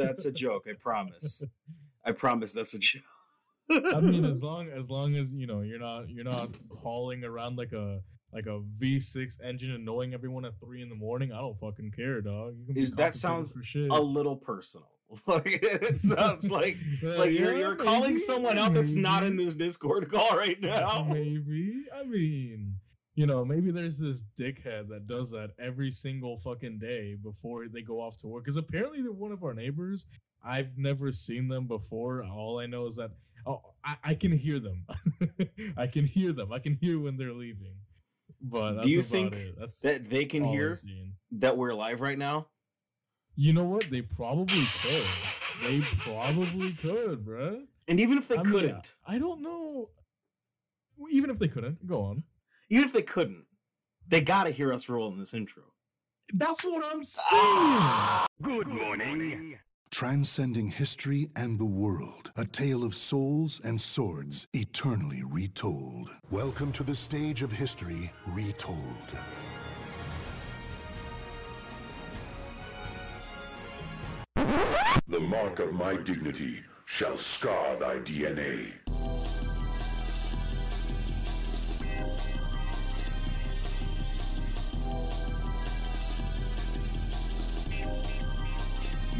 that's a joke. I promise. I promise that's a joke. I mean, as long as long as you know you're not you're not hauling around like a like a V6 engine annoying everyone at three in the morning. I don't fucking care, dog. Is that sounds a little personal. Like it sounds like like you're you're calling maybe, someone out that's not in this Discord call right now. Maybe. I mean, you know, maybe there's this dickhead that does that every single fucking day before they go off to work. Because apparently they're one of our neighbors. I've never seen them before. All I know is that oh, I, I can hear them. I can hear them. I can hear when they're leaving. But Do you think That they can hear that we're live right now. You know what? They probably could. They probably could, bruh. And even if they I couldn't, I don't know. Even if they couldn't, go on. Even if they couldn't, they gotta hear us roll in this intro. That's what I'm saying. Good morning. Transcending history and the world. A tale of souls and swords eternally retold. Welcome to the stage of history retold. The mark of my dignity shall scar thy DNA.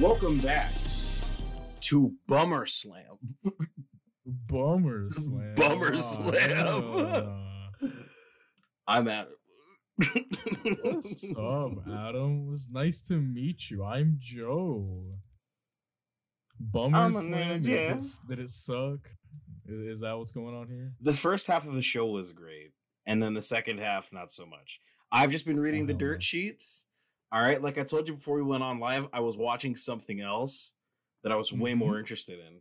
Welcome back to Bummer Slam. Bummer slam. Bummer Aw, slam. yeah. I'm at What's up, Adam? It was nice to meet you. I'm Joe. Bummer I'm slam. ninja. Is it- Did it suck? Is, is that what's going on here? the first half of the show was great, and then the second half not so much. I've just been reading the dirt sheets. All right, like I told you before we went on live, I was watching something else that I was way more interested in.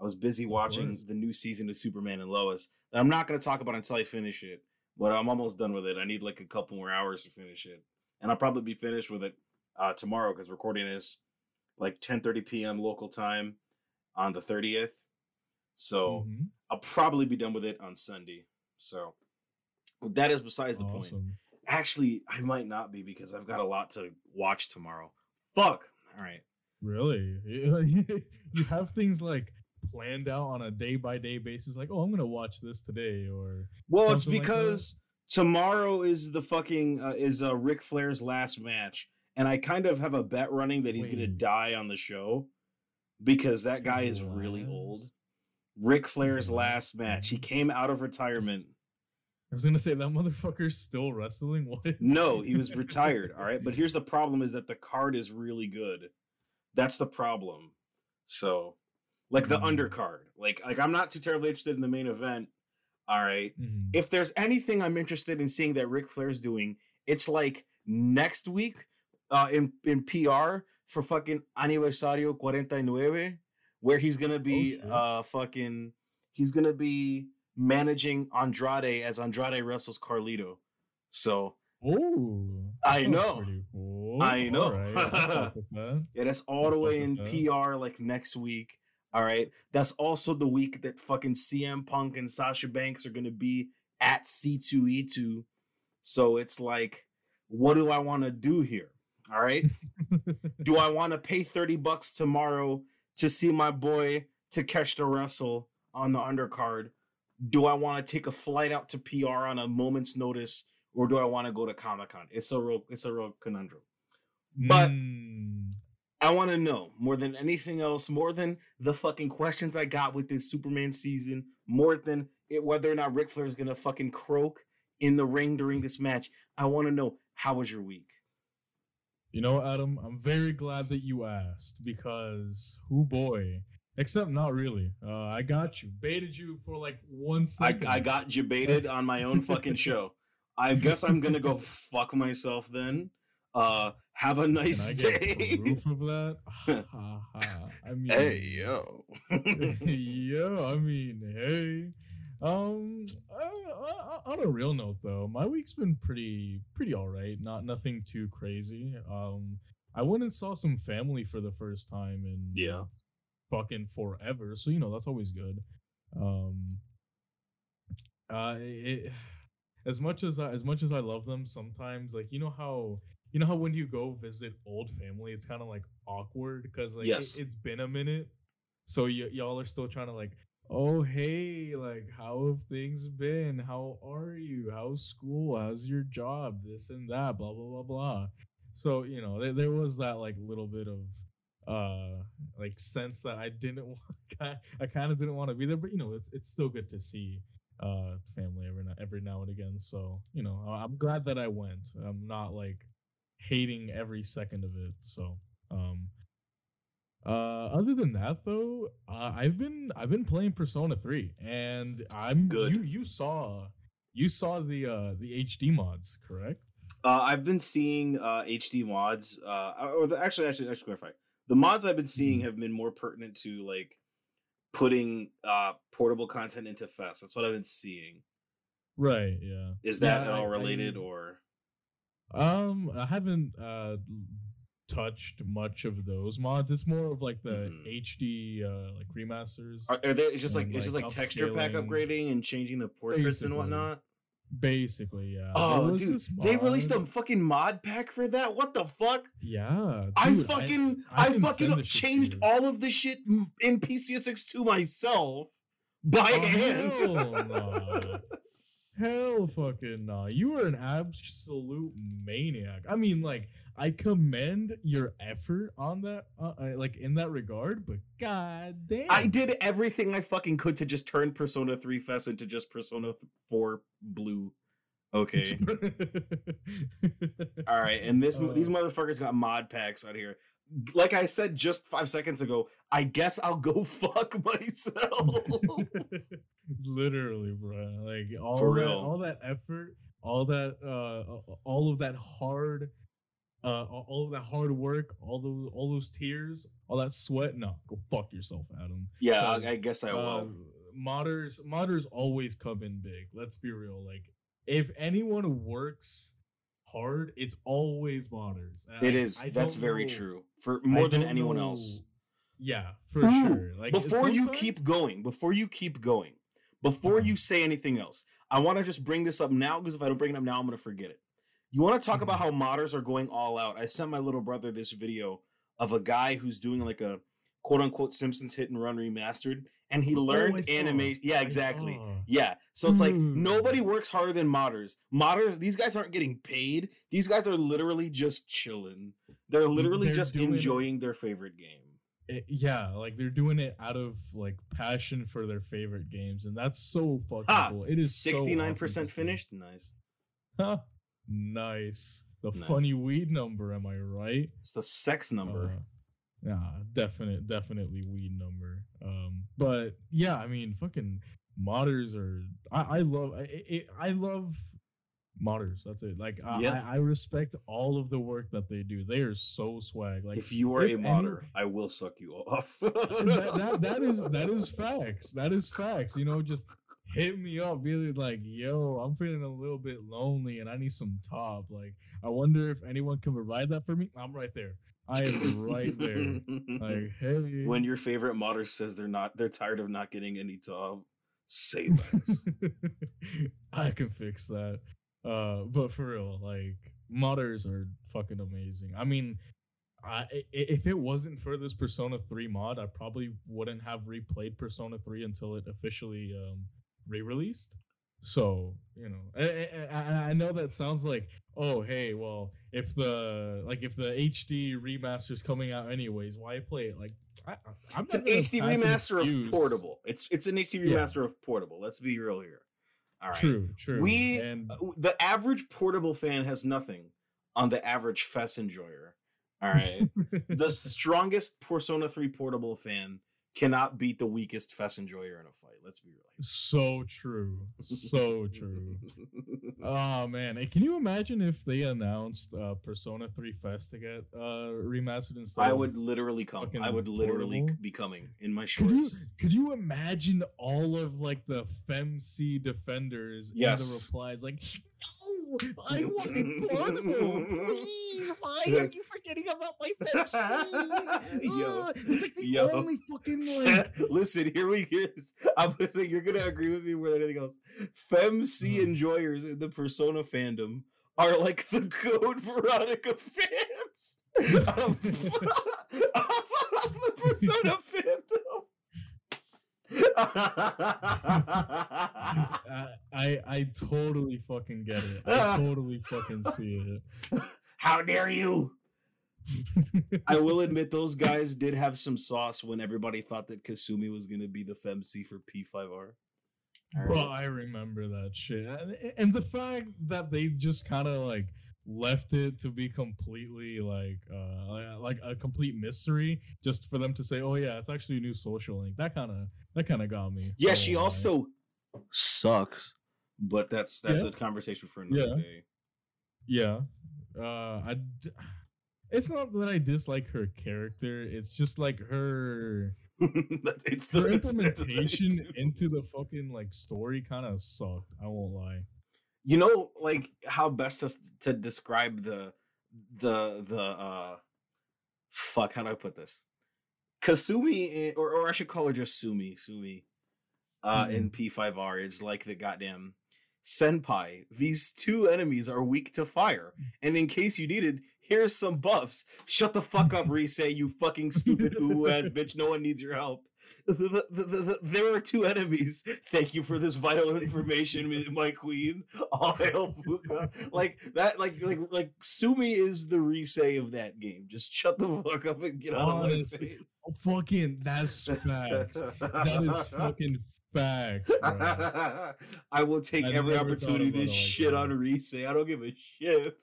I was busy watching course. the new season of Superman and Lois that I'm not going to talk about until I finish it. But I'm almost done with it. I need like a couple more hours to finish it, and I'll probably be finished with it uh, tomorrow because recording is like 10:30 p.m. local time on the 30th. So Mhm. I'll probably be done with it on Sunday. So that is besides the point. Actually, I might not be because I've got a lot to watch tomorrow. Fuck. All right. Really? you have things like planned out on a day by day basis, like, oh, I'm gonna watch this today, or Well, it's Something like because tomorrow is the fucking uh, is uh, Ric Flair's last match, and I kind of have a bet running that he's gonna die on the show because that guy is really old. Ric Flair's last match. He came out of retirement. I was gonna say that motherfucker's still wrestling. What? No, he was retired. All right, but here's the problem: is that the card is really good. That's the problem. So, like the Mm. undercard, like like I'm not too terribly interested in the main event. All right, Mhm. if there's anything I'm interested in seeing that Ric Flair's doing, it's like next week, uh, in in PR for fucking aniversario 49, where he's gonna be shit. uh fucking he's gonna be managing Andrade as Andrade wrestles Carlito. So Oh, I know. cool. I know. Alright, I'll fuck with that. Yeah, that's all the way in PR like next week. All right. That's also the week that fucking CM Punk and Sasha Banks are gonna be at C2E2. So it's like, what do I want to do here? All right. do I want to pay 30 bucks tomorrow to see my boy to catch the wrestle on the undercard? Do I want to take a flight out to PR on a moment's notice, or do I want to go to Comic Con? It's a real, it's a real conundrum. But- Mm, I want to know more than anything else, more than the fucking questions I got with this Superman season, more than it, whether or not Ric Flair is gonna fucking croak in the ring during this match. I want to know how was your week? you know, Adam, I'm very glad that you asked because, who boy, except not really. Uh, I got you, baited you for like one second. I. I got debated on my own fucking show. I guess I'm gonna go fuck myself then. Uh, have a nice day. proof of that? Ha, ha, ha. I mean, hey yo. yeah, I mean, hey. Um, I, I, on a real note though, my week's been pretty, pretty all right. Not nothing too crazy. Um, I went and saw some family for the first time in Yeah. Fucking forever. So you know that's always good. Um, uh, it, as much as I, as much as I love them, sometimes like you know how you know how when you go visit old family, it's kind of like awkward because like Yes. it, has been a minute, so y- y'all are still trying to like, oh hey, like how have things been? How are you? How's school? How's your job? This and that, blah blah blah blah. So you know, there, there was that like little bit of uh like sense that I didn't want I kind of didn't want to be there but you know it's it's still good to see uh family every now every now and again so you know I'm glad that I went I'm not like hating every second of it so um uh other than that though uh, I've been I've been playing Persona 3 and I'm Good. you you saw you saw the uh the HD mods correct Uh, I've been seeing uh, HD mods, uh, or the, actually, actually, actually, clarify. The mods I've been seeing Mhm. have been more pertinent to like putting uh, portable content into FES. That's what I've been seeing. right yeah Is that Yeah, at all I- I related, mean- or Um, I haven't uh touched much of those mods. It's more of like the Mhm. HD uh like remasters. are, are they? It's just like it's just like, like texture pack upgrading and changing the portraits Basically. and whatnot. Basically, yeah. Oh, dude, they released a fucking mod pack for that. What the fuck? Yeah, I fucking, I I, can fucking send this shit to changed all of the shit in PCSX2 myself by Oh, hand. hell fucking nah. You are an absolute maniac. I mean, like, I commend your effort on that, uh, uh, like in that regard, but god damn. I did everything I fucking could to just turn Persona 3 FES into just Persona 4 Blue. Okay. All right, and this Uh, these motherfuckers got mod packs out here. Like I said just five seconds ago, I guess I'll go fuck myself. Literally, bro. Like all For that, real. all that effort, all that, uh, all of that hard, uh, all of that hard work, all those, all those tears, all that sweat. No, go fuck yourself, Adam. yeah, I, I guess I Uh, will. modders, modders always come in big. Let's be real. Like, if anyone works hard, it's always modders. And It I- is. I That's very know- true. For I more than anyone else. Yeah, for Ooh, sure. Like before you keep going, before you keep going, before Uh-huh. you say anything else, I want to just bring this up now because if I don't bring it up now, I'm gonna forget it. You want to talk about Mm-hmm. how modders are going all out? I sent my little brother this video of a guy who's doing like a quote unquote Simpsons hit and run remastered, and he learned animation. Yeah, exactly. Yeah. So it's like nobody works harder than modders. Modders, these guys aren't getting paid. These guys are literally just chilling. They're literally They're just doing it- enjoying their favorite game. It- yeah, like they're doing it out of like passion for their favorite games, and that's so fucking Ah, cool. It is sixty nine percent finished. Nice. Huh. nice. The Nice. funny weed number, am I right? It's the sex number. Uh, yeah, definite, definitely weed number. Um, but yeah, I mean, fucking modders are. I, I love. I, I, I love modders. That's it. Like, I, Yeah. I, I respect all of the work that they do. They are so swag. Like, if you are if a any- modder, I will suck you off. that, that, that is that is facts. That is facts. You know, just hit me up, be like, "Yo, I'm feeling a little bit lonely and I need some top." Like, I wonder if anyone can provide that for me. I'm right there. I am right there. Like, hey, when your favorite modder says they're not, they're tired of not getting any top, say less. I can fix that. Uh, but for real, like modders are fucking amazing. I mean, I, i- if it wasn't for this Persona 3 mod, I probably wouldn't have replayed Persona 3 until it officially um, re-released. So you know, I, I, know that sounds like, oh hey, well, if the like if the HD remaster's coming out anyways, why play it? Like, I, I'm It's an HD an remaster of portable. It's it's an HD Yeah. remaster of portable. Let's be real here. All right. True, true. We and uh, the average portable fan has nothing on the average FES enjoyer. All right. the strongest Persona 3 portable fan cannot beat the weakest FES enjoyer in a fight. Let's be real. So true. So true. Oh man, Hey, can you imagine if they announced uh, Persona 3 FES to get uh, remastered instead? I would literally come. I would literally portable? be coming in my Could you shorts. could you imagine all of like the FemC defenders in Yes. the replies like I want it portable. Please, why are you forgetting about my FemC? Yo, it's like the yo. only fucking like Listen, here we go. I'm gonna think you're gonna agree with me more than anything else. FemC enjoyers mm. in the Persona fandom are like the code Veronica fans of, of, of the Persona fandom. I, I I totally fucking get it. I totally fucking see it. How dare you? I will admit those guys did have some sauce when everybody thought that Kasumi was going to be the FemC for P5R. Well, I remember that shit, and, and the fact that they just kind of like left it to be completely like uh like- a complete mystery just for them to say oh yeah it's actually a new social link that kind of that kind of got me Yeah, she also sucks, but that's that's Yeah. a conversation for another Yeah. day. Yeah. Uh I d- it's not that I dislike her character, it's just like her it's the her it's- it's implementation into the fucking like story kind of sucked. I won't lie. You know like how best to, to describe the the the uh fuck how do i put this? Kasumi or, or i should call her just sumi sumi uh in p5r is like the goddamn senpai. These two enemies are weak to fire. And in case you needed here's some buffs shut the fuck up Rise, you fucking stupid ooh ass bitch no one needs your help the, the, the, the, the- there are two enemies. Thank you for this vital information, my queen. All hail Fuka. Like that, like like like Sumi is the resay of that game. Just shut the fuck up and get out of my face. Oh, fucking that's facts. that is fucking facts. I will take I every opportunity to like shit on Resay. I don't give a shit.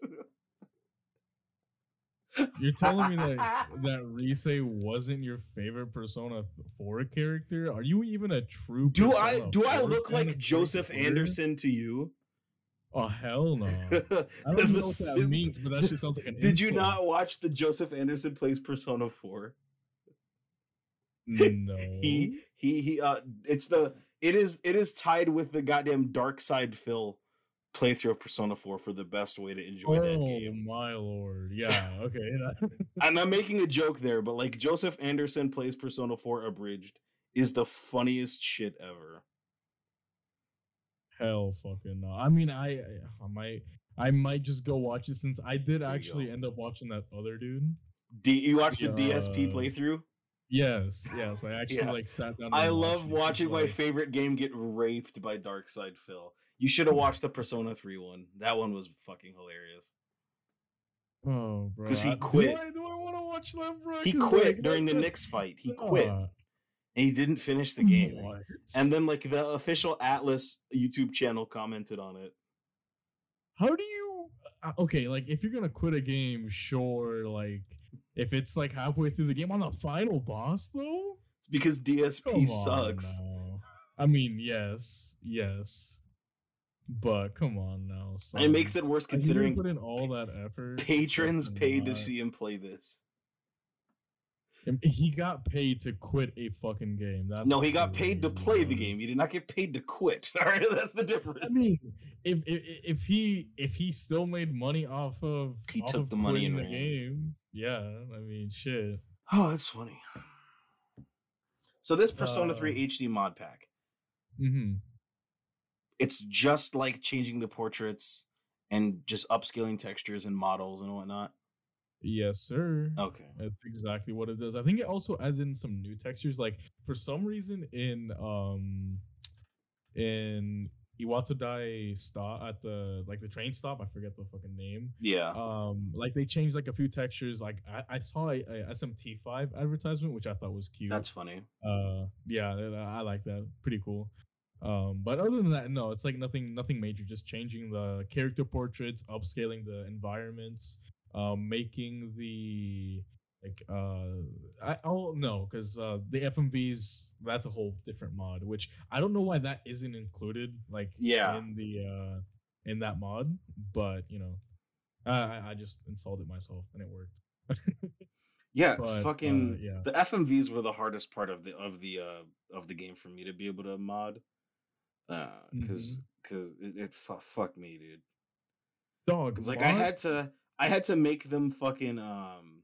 You're telling me that that Rise wasn't your favorite Persona 4 character? Are you even a true do I do I look like Joseph character? Anderson to you? Oh hell no. I don't know what that sim- means, but that just sounds like an Did you not watch the Joseph Anderson plays Persona 4? No. He he he uh it's the it is it is tied with the goddamn DarkSydePhil playthrough of Persona 4 for the best way to enjoy that Oh game. my lord. Yeah, okay. that- And I'm making a joke there, but like Joseph Anderson plays Persona 4 abridged is the funniest shit ever. Hell fucking no. I mean I I might I might just go watch it since I did actually end up watching that other dude. D you watch the. DSP playthrough? Yes, yes. I actually Yeah. like sat down. I love watched watching my like- favorite game get raped by DarkSydePhil. You should have watched the Persona 3 one. That one was fucking hilarious. Oh, bro. 'Cause he quit. Do I, do I want to watch that, bro? He quit like, during the that- Nyx fight. He quit. Nah. and he didn't finish the game. What? And then like the official Atlus YouTube channel commented on it. how do you? uh, Okay, like if you're gonna quit a game, sure. Like if it's like halfway through the game on the final boss, though. It's because DSP Come sucks. I mean, yes, yes, but come on now. And it makes it worse considering put in all that effort. patrons paid to see him play this. He got paid to quit a fucking game. That's No, he got paid to play the game. He did not get paid to quit. All right, that's the difference. I mean, if if if he if he still made money off of He off took of the money in the ran. game, yeah. I mean, shit. oh, that's funny. So this Persona Uh, 3 HD mod pack, hmm it's just like changing the portraits and just upscaling textures and models and whatnot. Yes, sir. Okay. That's exactly what it does. I think it also adds in some new textures. Like for some reason in um in Iwatodai stop at the like the train stop, I forget the fucking name. Yeah. Um, like they changed like a few textures. Like I, I saw a, a SMT5 advertisement, which I thought was cute. That's funny. uh yeah I- i like that pretty cool um but other than that no it's like nothing nothing major just changing the character portraits upscaling the environments um making the like uh i oh no because uh the fmvs that's a whole different mod which i don't know why that isn't included like Yeah. in the uh in that mod but you know i i just installed it myself and it worked Yeah, But, uh, fucking yeah. the FMVs were the hardest part of the of the uh of the game for me to be able to mod. Uh cuz Mm-hmm. it, it fu- fuck me, dude. dog Cuz like I had to I had to make them fucking um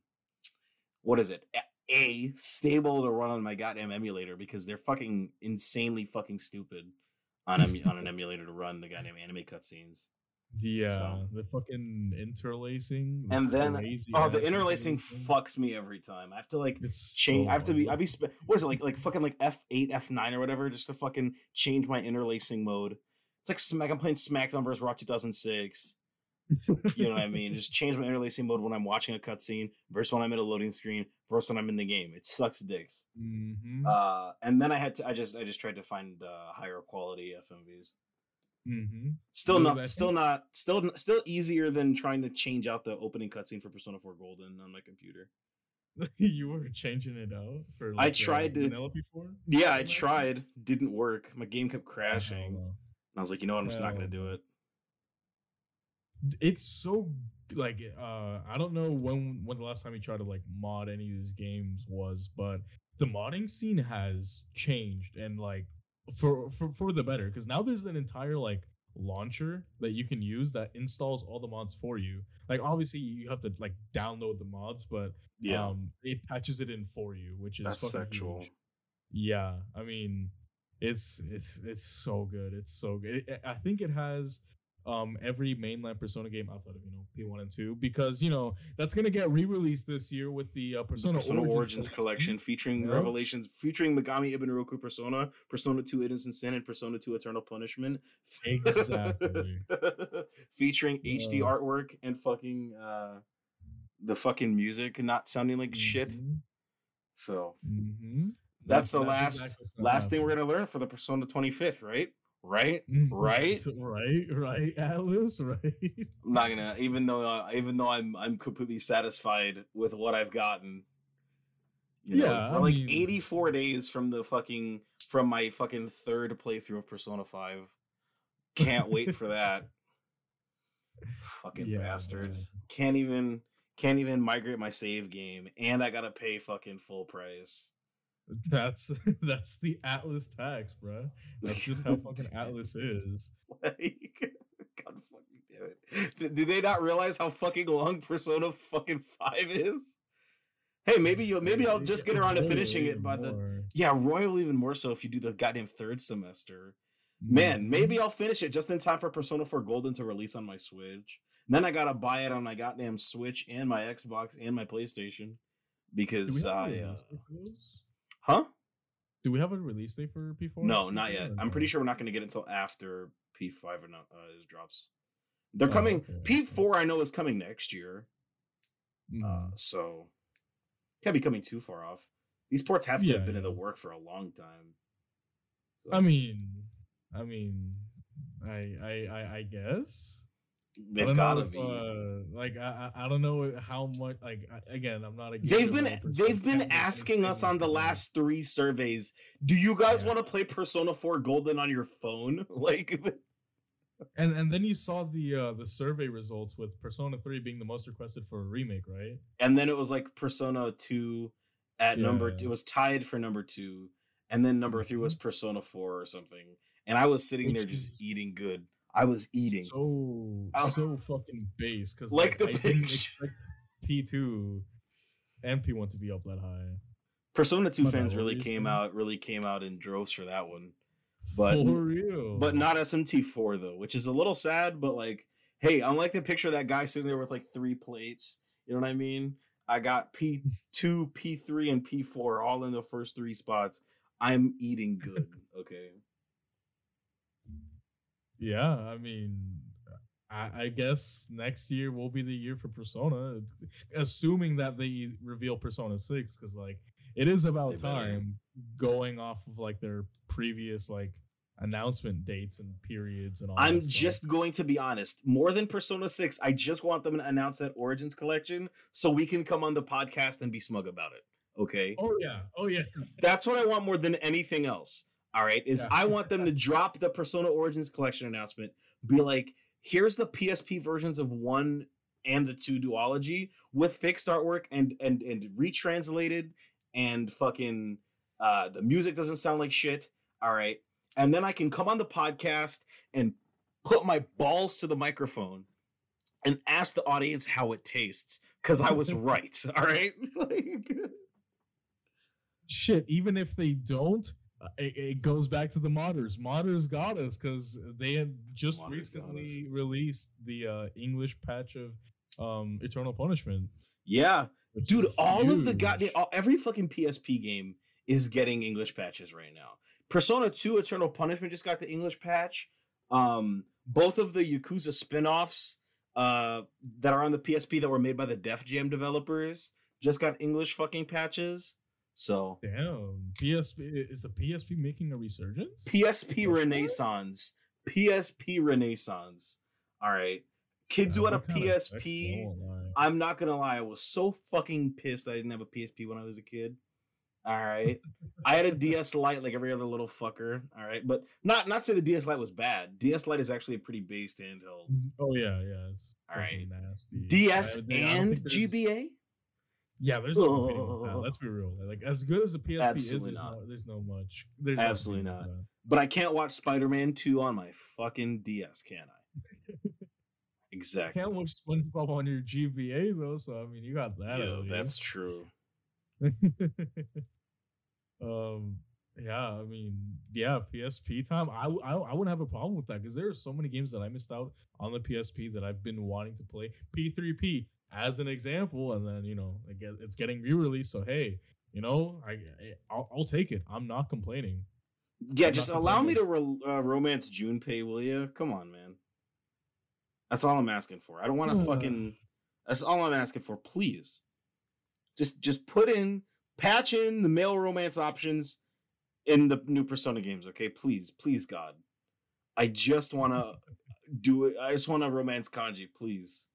what is it? A- A stable to run on my goddamn emulator because they're fucking insanely fucking stupid on em- on an emulator to run the goddamn anime cutscenes. The uh, So- the fucking interlacing, the And then- Oh, the interlacing interlacing. fucks me every time. I have to like It's change. so I have to be. I annoying. be. Sp- what is it like? Like fucking like F eight, F nine, or whatever, just to fucking change my interlacing mode. It's like Smack. I'm playing SmackDown versus Raw 2006. You know what I mean? Just change my interlacing mode when I'm watching a cutscene versus when I'm in a loading screen versus when I'm in the game. It sucks dicks. Mhm, Uh, and then I had to. I just. I just tried to find uh, higher quality FMVs. Mhm. Still not. Still not. Still. Still easier than trying to change out the opening cutscene for Persona 4 Golden on my computer. you were changing it out for. I tried uh, to- vanilla before. Yeah, I like tried. Didn't work. My game kept Oh, crashing. And I was like, you know what? I'm just not gonna do it. it's so like uh i don't know when when the last time you tried to like mod any of these games was but the modding scene has changed and like for for, for the better because now there's an entire like launcher that you can use that installs all the mods for you like obviously you have to like download the mods but Yeah, um it patches it in for you which is that's sexual. huge. yeah i mean it's it's it's so good it's so good It- i think it has um every mainline persona game outside of you know p1 and 2 because you know that's gonna get re-released this year with the uh, persona, Persona Origins, collection featuring Yeah. revelations featuring Megami Ibunroku Persona, Persona 2 Innocent Sin, and Persona 2 Eternal Punishment. exactly featuring HD artwork and fucking uh the fucking music not sounding like shit. Mhm, So mhm. that's the That's last exactly last thing we're gonna learn for the Persona 25th, right? Right? Right? right right Atlus right I'm not gonna even though uh, even though I'm I'm completely satisfied with what I've gotten. You know, Yeah, we're I like mean- 84 days from the fucking from my fucking third playthrough of Persona 5. Can't wait for that. fucking Yeah, bastards. Can't even can't even migrate my save game and I got to pay fucking full price. That's that's the Atlus tax bro that's just how fucking Atlus is like God fucking damn it. Do- they not realize how fucking long Persona fucking 5 is? Hey, maybe you'll maybe I'll just get around to finishing it by the Yeah, Royal even more so if you do the goddamn third semester. Man, Mm-hmm. maybe I'll finish it just in time for Persona 4 Golden to release on my Switch. And then I gotta buy it on my goddamn Switch and my Xbox and my PlayStation. Because I uh, release date for those? Huh? Do we have a release date for P4? No, not yet. I'm pretty sure we're not gonna get it until after P5 or not uh, is drops. They're Oh, coming okay, P4 I know is coming next year. Mm-hmm. Uh, so can't be coming too far off. These ports have to Yeah, have been in the work for a long time. So, I mean, I mean, I, I, I, I guess they've gotta be. Uh, like, I, I I don't know how much. Like, again, I'm not a. They've been they've been asking us on the last three surveys. Do you guys Yeah. want to play Persona 4 Golden on your phone? Like And and then you saw the uh the survey results with Persona 3 being the most requested for a remake, right? and then it was like Persona 2 at number Yeah. it was tied for number 2 and then number 3 was Persona 4 or something. And I was sitting there just is eating good. I was eating. So Oh. so fucking base because Like the I didn't picture. expect P2 and P1 to be up that high. Persona 2 My fans really came man. out really came out in droves for that one. But For real, but not SMT4 though, which is a little sad. But like, hey, unlike the picture of that guy sitting there with like three plates, you know what I mean? I got P2, P3, and P4 all in the first three spots. I'm eating good. Okay. Yeah, I mean, I, I guess next year will be the year for Persona, assuming that they reveal Persona Six, because like it is about They better. time going off of like their previous like announcement dates and periods and all. I'm just going to be honest. More than Persona 6, I just want them to announce that Origins collection so we can come on the podcast and be smug about it. Okay. Oh yeah, oh yeah. That's what I want more than anything else. All right. Is Yeah. I want them to drop the Persona Origins collection announcement, be like, here's the PSP versions of one and the two duology with fixed artwork and and and retranslated and fucking uh the music doesn't sound like shit. All right. And then I can come on the podcast and put my balls to the microphone and ask the audience how it tastes because I was right. All right. Like, Shit, even if they don't, it, it goes back to the modders. Modders got us because they had just Modders recently released the uh, English patch of um, Eternal Punishment. Yeah, dude, all of the goddamn all, every fucking PSP game is getting English patches right now. Persona 2 Eternal Punishment just got the English patch. Um, both of the Yakuza spin-offs uh that are on the PSP that were made by the Def Jam developers just got English fucking patches. So Damn, PSP is the PSP making a resurgence? PSP What? Renaissance. PSP Renaissance. All right. Kids who had a what kind of sex, I PSP. I'm not gonna lie, I was so fucking pissed I didn't have a PSP when I was a kid. All right. I had a DS Lite like every other little fucker. All right. But not not say the DS Lite was bad. DS Lite is actually a pretty based handheld. Mm, oh yeah, yeah. It's All right. nasty. DS I- and GBA? Yeah, there's no. Oh. Let's be real. Like as good as the PSP Absolutely is, there's not. no, there's no much. There's Absolutely not. But I can't watch Spider-Man 2 on my fucking DS, can I? Exactly. Can't watch SpongeBob on your GBA though, so I mean, you got that. Yeah, at that's true. um. Yeah, I mean, yeah, PSP time. I, I, I wouldn't have a problem with that because there are so many games that I missed out on the PSP that I've been wanting to play. P3P as an example, and then you know, it's getting re-released. So hey, you know, I I'll, I'll take it. I'm not complaining. Yeah, I'm just allow me to ro- uh, romance Junpei, will you? Come on, man. That's all I'm asking for. I don't want to fucking. That's all I'm asking for. Please, just just put in patch in the male romance options in the new Persona games. Okay, please, please, God. I just want to do it. I just want to romance Kanji, please.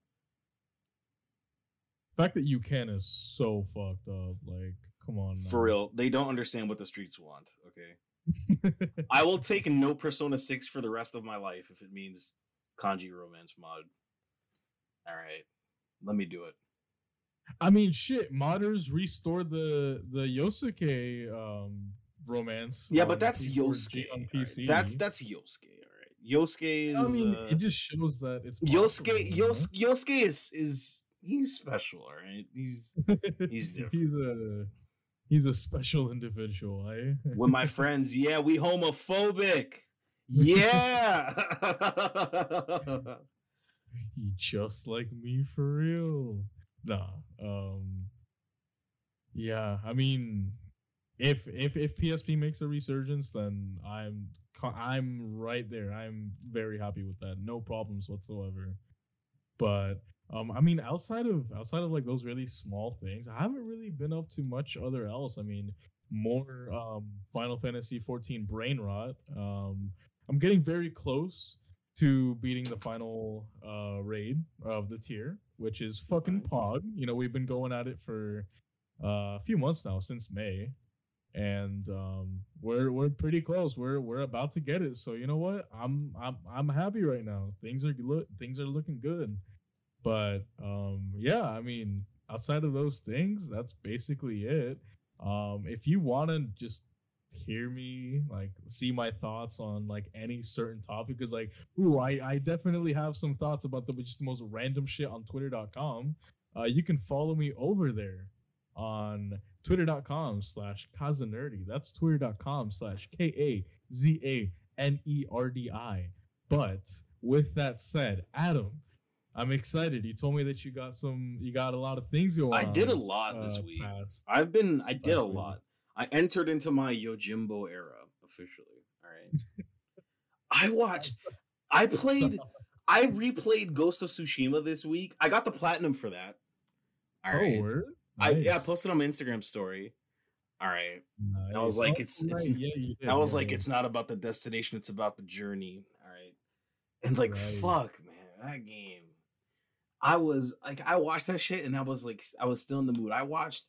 The fact that you can is so fucked up. Like, come on, For real, they don't understand what the streets want. Okay. I will take no Persona Six for the rest of my life if it means Kanji romance mod. All right, let me do it. I mean, shit. Modders restored the the Yosuke um romance. Yeah, but that's P4G Yosuke. on all right? PC. That's that's Yosuke. All right, Yosuke is. I mean, uh, it just shows that it's Yosuke. possible, you know? Yos- Yosuke is is he's special. All right, he's he's different. He's a he's a special individual. Eh? with my friends. Yeah, we homophobic. Yeah. he just like me for real. Nah. Um Yeah, I mean if if if PSP makes a resurgence then I'm I'm right there. I'm very happy with that. No problems whatsoever. But um I mean outside of outside of like those really small things, I haven't really been up to much other else. I mean more um Final Fantasy 14 brain rot. Um I'm getting very close to beating the final uh raid of the tier, which is fucking. Pog. You know, we've been going at it for uh, a few months now, since May. And um we're we're pretty close. We're we're about to get it. So you know what? I'm I'm I'm happy right now. Things are look things are looking good. But um yeah, I mean, outside of those things, that's basically it. Um if you want to just hear me like see my thoughts on like any certain topic because like ooh I, I definitely have some thoughts about the just the most random shit on twitter.com uh you can follow me over there on twitter.com slash kazanerdi that's twitter.com slash k-a-z-a-n-e-r-d-i but with that said adam i'm excited you told me that you got some you got a lot of things going on. I on did a lot this uh, week. past. I've been I did a week. lot. I entered into my Yojimbo era officially. All right. I watched I played I replayed Ghost of Tsushima this week. I got the platinum for that. All oh, right. word? I yeah, I posted on my Instagram story. All right. I was like, Oh, it's- it's- right, yeah, did, I was like, it's not about the destination, it's about the journey. All right. And like, Right. fuck, man, that game. I was like, I watched that shit and I was like, I was still in the mood. I watched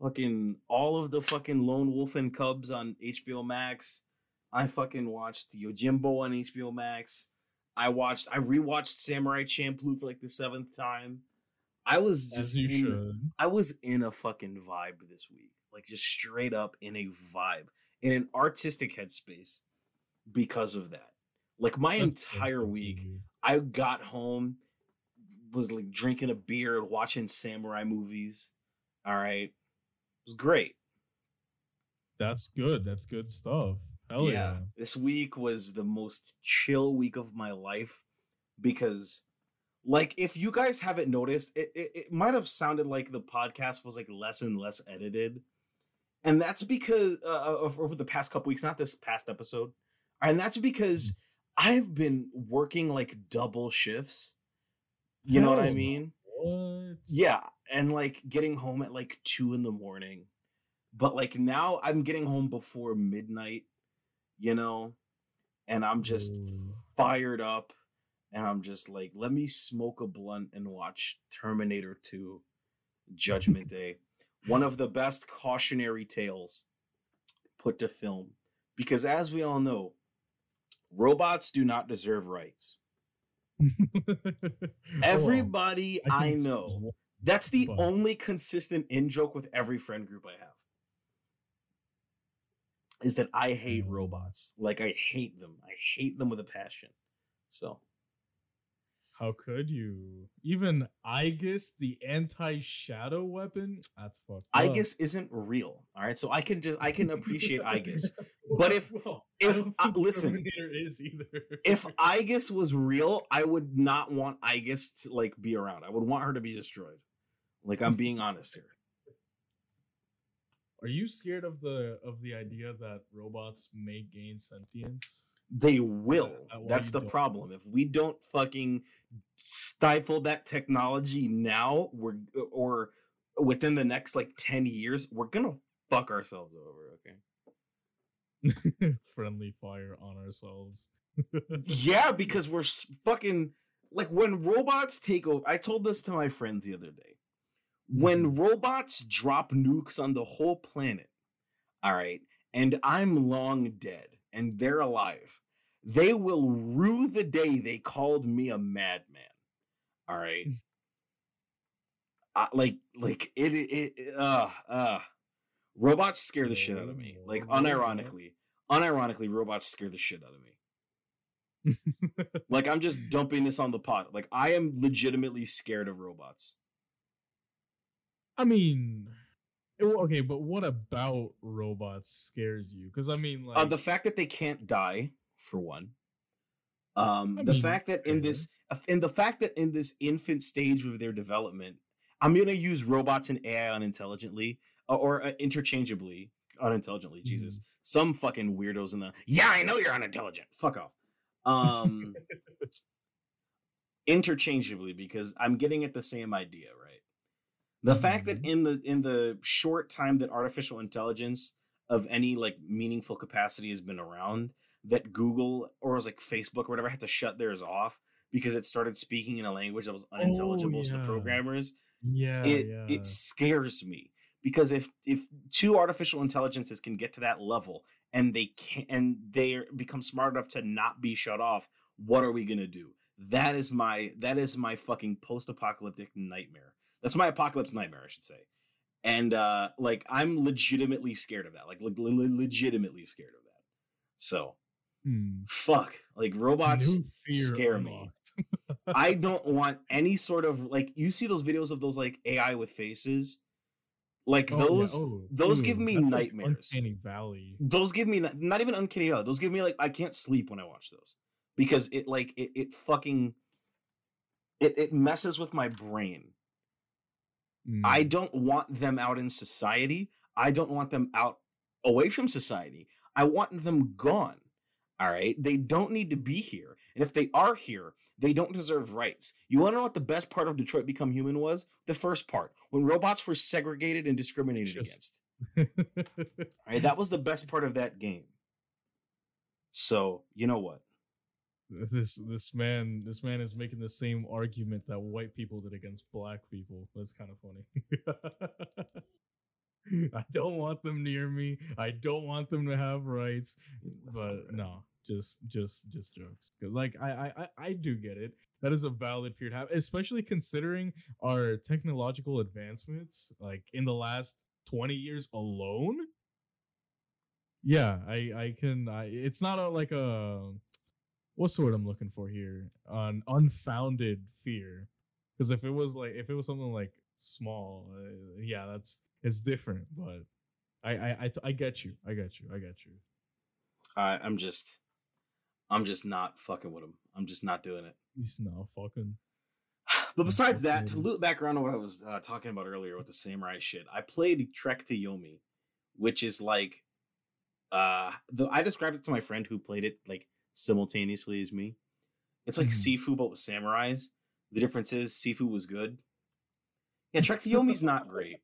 fucking all of the fucking Lone Wolf and Cubs on HBO Max. I fucking watched Yojimbo on HBO Max. I watched, I rewatched Samurai Champloo for like the seventh time. I was just in, should. I was in a fucking vibe this week. Like just straight up in a vibe, in an artistic headspace because of that. Like my That's entire week. I got home, was like drinking a beer, watching samurai movies. All right. It was great. That's good. That's good stuff. Hell yeah. This week was the most chill week of my life because like if you guys haven't noticed, it, it, it might have sounded like the podcast was like less and less edited. And that's because uh, over the past couple weeks, not this past episode. And that's because I've been working like double shifts. You know what I mean? What? Yeah, and like getting home at like two in the morning. But like now I'm getting home before midnight, you know, and I'm just Ooh. fired up and I'm just like, let me smoke a blunt and watch Terminator 2 Judgment Day. One of the best cautionary tales put to film. Because as we all know, robots do not deserve rights. Hold on. Everybody can I know. That's the But- only consistent in joke with every friend group I have. Is that I hate Mm. robots. Like I hate them. I hate them with a passion. So How could you? Even Aegis, the anti-shadow weapon. That's fucked. up. Aegis isn't real. All right. So I can just I can appreciate Aegis. But if- Well, if- I listen, is either. If Aegis was real, I would not want Aegis to like be around. I would want her to be destroyed. Like I'm being honest here. Are you scared of the of the idea that robots may gain sentience? They will. That's the problem. If we don't fucking stifle that technology now, we're or within the next like 10 years, we're gonna fuck ourselves over, okay? Friendly fire on ourselves. yeah, because we're fucking like when robots take over. I told this to my friends the other day. When mm-hmm. robots drop nukes on the whole planet, all right, and I'm long dead and they're alive, they will rue the day they called me a madman. All right. I, like, like it, it, it, uh, uh, robots scare the shit out of me. Like, unironically, unironically, robots scare the shit out of me. Like I'm just dumping this on the pot. Like I am legitimately scared of robots. I mean, okay, but what about robots scares you? Because I mean, like uh, the fact that they can't die, for one. Um, I the mean, fact that in this, in the fact that in this infant stage of their development, I'm gonna use robots and AI unintelligently uh, or uh, interchangeably unintelligently. Jesus, Mm-hmm. some fucking weirdos in the yeah, I know you're unintelligent. Fuck off. Um, interchangeably because I'm getting at the same idea, right? The mm-hmm, fact that mm-hmm. in the in the short time that artificial intelligence of any like meaningful capacity has been around, that Google or was like Facebook or whatever had to shut theirs off because it started speaking in a language that was oh, unintelligible to the programmers. yeah, it yeah. it scares me because if if two artificial intelligences can get to that level and they can and they become smart enough to not be shut off, what are we gonna do? That is my that is my fucking post-apocalyptic nightmare. That's my apocalypse nightmare, I should say. And uh like I'm legitimately scared of that. Like le- le- legitimately scared of that. So Hmm. fuck. Like robots scare me. I don't want any sort of like you see those videos of those like AI with faces. Like Oh, those oh, those give me that's like nightmares. Uncanny Valley. those give me not, not even uncanny valley. Those give me like I can't sleep when I watch those because it like it, it fucking it, it messes with my brain. I Hmm. don't want them out in society. I don't want them out away from society. I want them gone. All right. They don't need to be here. And if they are here, they don't deserve rights. You want to know what the best part of Detroit Become Human was? The first part, when robots were segregated and discriminated Just- against. All right. That was the best part of that game. So, you know what? This this man this man is making the same argument that white people did against black people. That's kind of funny. I don't want them near me. I don't want them to have rights. But no, just just just jokes. Because like I, I I I do get it. That is a valid fear to have, especially considering our technological advancements. Like in the last twenty years alone. Yeah, I I can. I it's not a like a what's the word I'm looking for here? An unfounded fear. Because if it was like if it was something like small, uh, yeah, that's it's different. But I, I I I get you. I get you. I get you. I I'm just, I'm just not fucking with him. I'm just not doing it. He's not fucking. But besides that, to loop back around to what I was uh, talking about earlier with the samurai shit, I played Trek to Yomi, which is like, uh, the I described it to my friend who played it like simultaneously as me. It's like Mhm. Sifu but with samurais. The difference is Sifu was good. Yeah, Trek to Yomi's not great.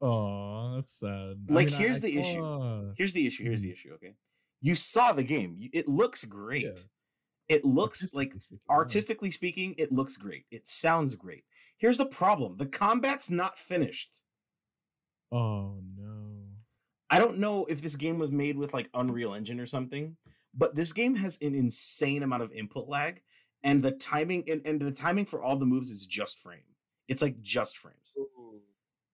Oh, that's sad. I Like, mean, here's I the issue. Here's the issue. Here's the Mhm. issue. Okay, you saw the game. It looks great. It looks like artistically yeah. artistically speaking, it looks great. It sounds great. Here's the problem: the combat's not finished. Oh no. I don't know if this game was made with like Unreal Engine or something, but this game has an insane amount of input lag, and the timing and, and the timing for all the moves is just frame. It's like just frames.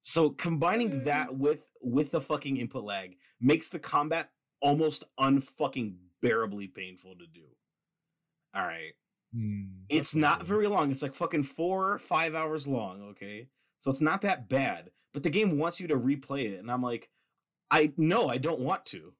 So combining that with with the fucking input lag makes the combat almost unfucking bearably painful to do. All right. Hmm, It's not good. very long. It's like fucking four five hours long. Okay. So it's not that bad. But the game wants you to replay it. And I'm like, I no, I don't want to.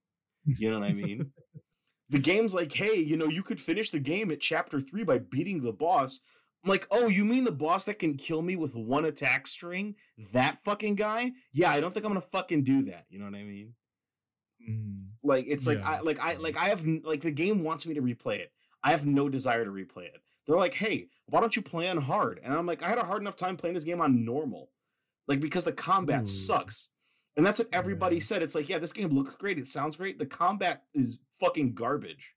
You know what I mean? the game's like, hey, you know, you could finish the game at chapter three by beating the boss. I'm like, oh, you mean the boss that can kill me with one attack string? That fucking guy? Yeah, I don't think I'm gonna fucking do that. You know what I mean? Hmm. Like it's like Yeah, I like I like I have like the game wants me to replay it. I have no desire to replay it. They're like, "Hey, why don't you play on hard?" And I'm like, "I had a hard enough time playing this game on normal." Like because the combat sucks. And that's what everybody Yeah. said. It's like, "Yeah, this game looks great. It sounds great. The combat is fucking garbage."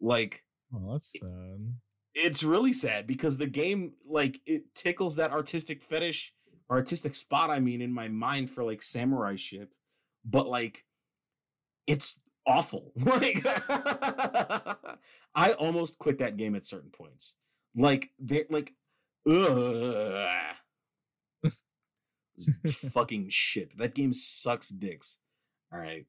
Like Oh, that's sad. it's really sad because the game like it tickles that artistic fetish or artistic spot i mean in my mind for like samurai shit but like it's awful like i almost quit that game at certain points like they're like ugh. It's fucking shit. That game sucks dicks. All right.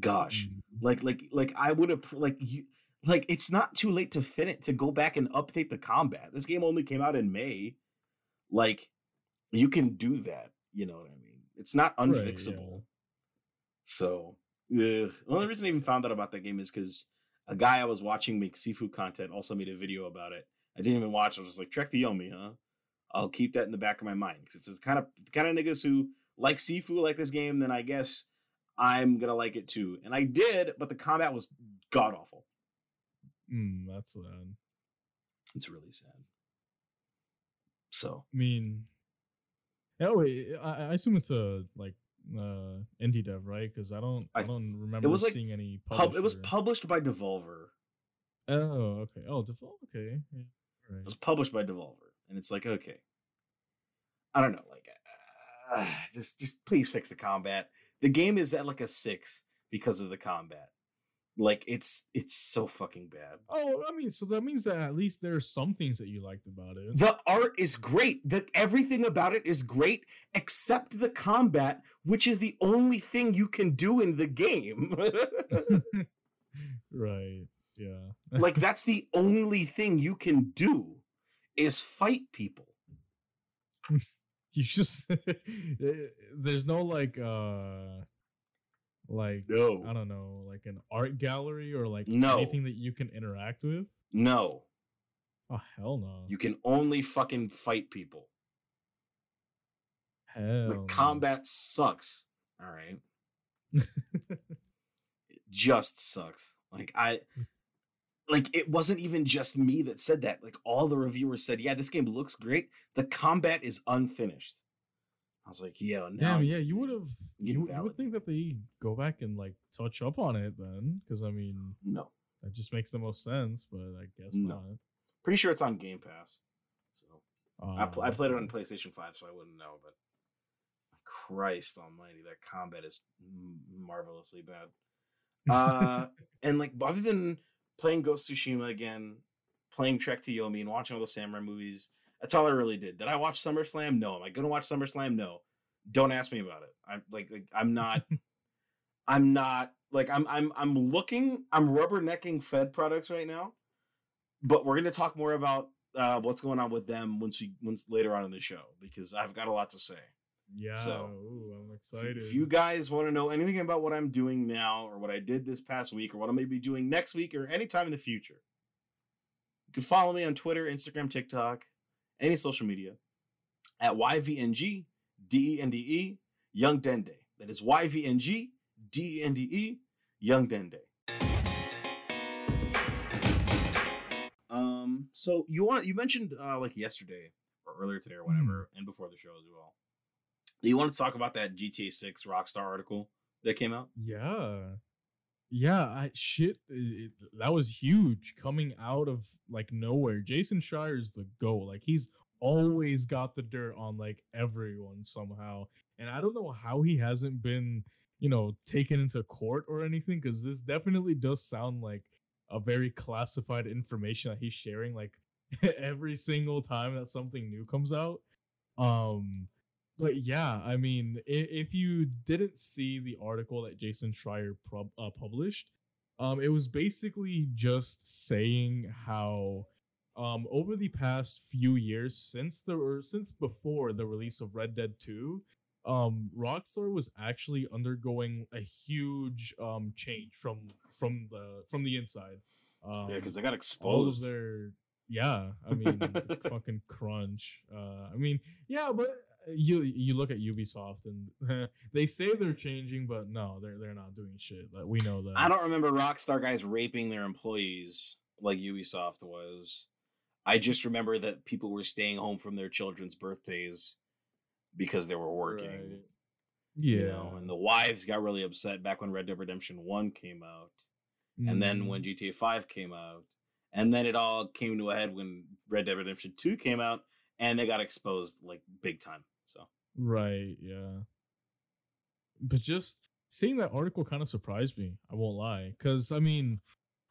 Gosh. Hmm. like like like i would have like you like it's not too late to fin it to go back and update the combat. This game only came out in may. Like you can do that you know what i mean? It's not Right, unfixable. So ugh. the only reason i even found out about that game is because a guy i was watching make Sifu content also made a video about it. I didn't even watch it. i was just like trek to yomi huh i'll keep that in the back of my mind because if it's kind of the kind of niggas who like Sifu like this game then i guess i'm gonna like it too and i did but the combat was god awful Hmm, that's sad. it's really sad so I mean, oh, wait, I, I assume it's a like uh indie dev, right? Because I don't, I I, don't remember was, like, any. pub- it was published by devolver Oh, okay. Oh, Devolver. Okay. Yeah. it was published by devolver and it's like okay i don't know like uh, just just please fix the combat the game is at like a six because of the combat like it's it's so fucking bad Oh, I mean, so that means that at least there's some things that you liked about it. The art is great. The everything about it is great except the combat, which is the only thing you can do in the game. right. Yeah. like that's the only thing you can do is fight people. you just eh, there's no like uh like no. I don't know, like an art gallery or like No. anything that you can interact with. No. Oh hell no. You can only fucking fight people. hell The no. combat sucks. All right. It just sucks. Like I like it wasn't even just me that said that. Like all the reviewers said, "Yeah, this game looks great. The combat is unfinished." I was like, "Yeah, no." Damn, yeah, you would have. you You, would think that they go back and like touch up on it then, because I mean No. that just makes the most sense. But I guess No. not. Pretty sure it's on Game Pass. So I, pl- I Uh, played it on PlayStation 5, so I wouldn't know, but Christ almighty, that combat is marvelously bad. Uh, and like, other than playing Ghost Tsushima again, playing Trek to Yomi, and watching all the samurai movies, that's all I really did. Did I watch SummerSlam? No. Am I gonna watch SummerSlam? No. Don't ask me about it. I'm like, like I'm not. I'm not like I'm. I'm. I'm looking. I'm rubbernecking Fed products right now, but we're gonna talk more about uh, what's going on with them once we once later on in the show because I've got a lot to say. Yeah. So, ooh, I'm excited. If you guys want to know anything about what I'm doing now, or what I did this past week, or what I'm going to be doing next week, or anytime in the future, you can follow me on Twitter, Instagram, TikTok, any social media at YVNG DENDE E, Young Dende. That is YVNG DENDE E, Young Dende. Um, so you want you mentioned uh like yesterday or earlier today or whatever, and before the show as well. You want to talk about that GTA 6 Rockstar article that came out? Yeah. Yeah, I shit it, that was huge coming out of like nowhere. Jason Schreier is the go. Like he's always got the dirt on like everyone somehow. And I don't know how he hasn't been, you know, taken into court or anything cuz this definitely does sound like a very classified information that he's sharing like every single time that something new comes out. Um but yeah, I mean, if, if you didn't see the article that Jason Schreier pub, uh, published, um, it was basically just saying how, um, over the past few years, since the or since before the release of Red Dead Two, um, Rockstar was actually undergoing a huge um change from from the from the inside. Um, yeah, because they got all of exposed. their yeah i mean fucking crunch uh i mean yeah but you you look at ubisoft and they say they're changing but no they're they're not doing shit like we know that I don't remember Rockstar guys raping their employees like Ubisoft was. I just remember that people were staying home from their children's birthdays because they were working. Right. yeah You know, and the wives got really upset back when Red Dead Redemption 1 came out. And then when Mhm. GTA 5 came out. And then it all came to a head when Red Dead Redemption 2 came out and they got exposed like big time. So. Right yeah. But just seeing that article kind of surprised me i won't lie because i mean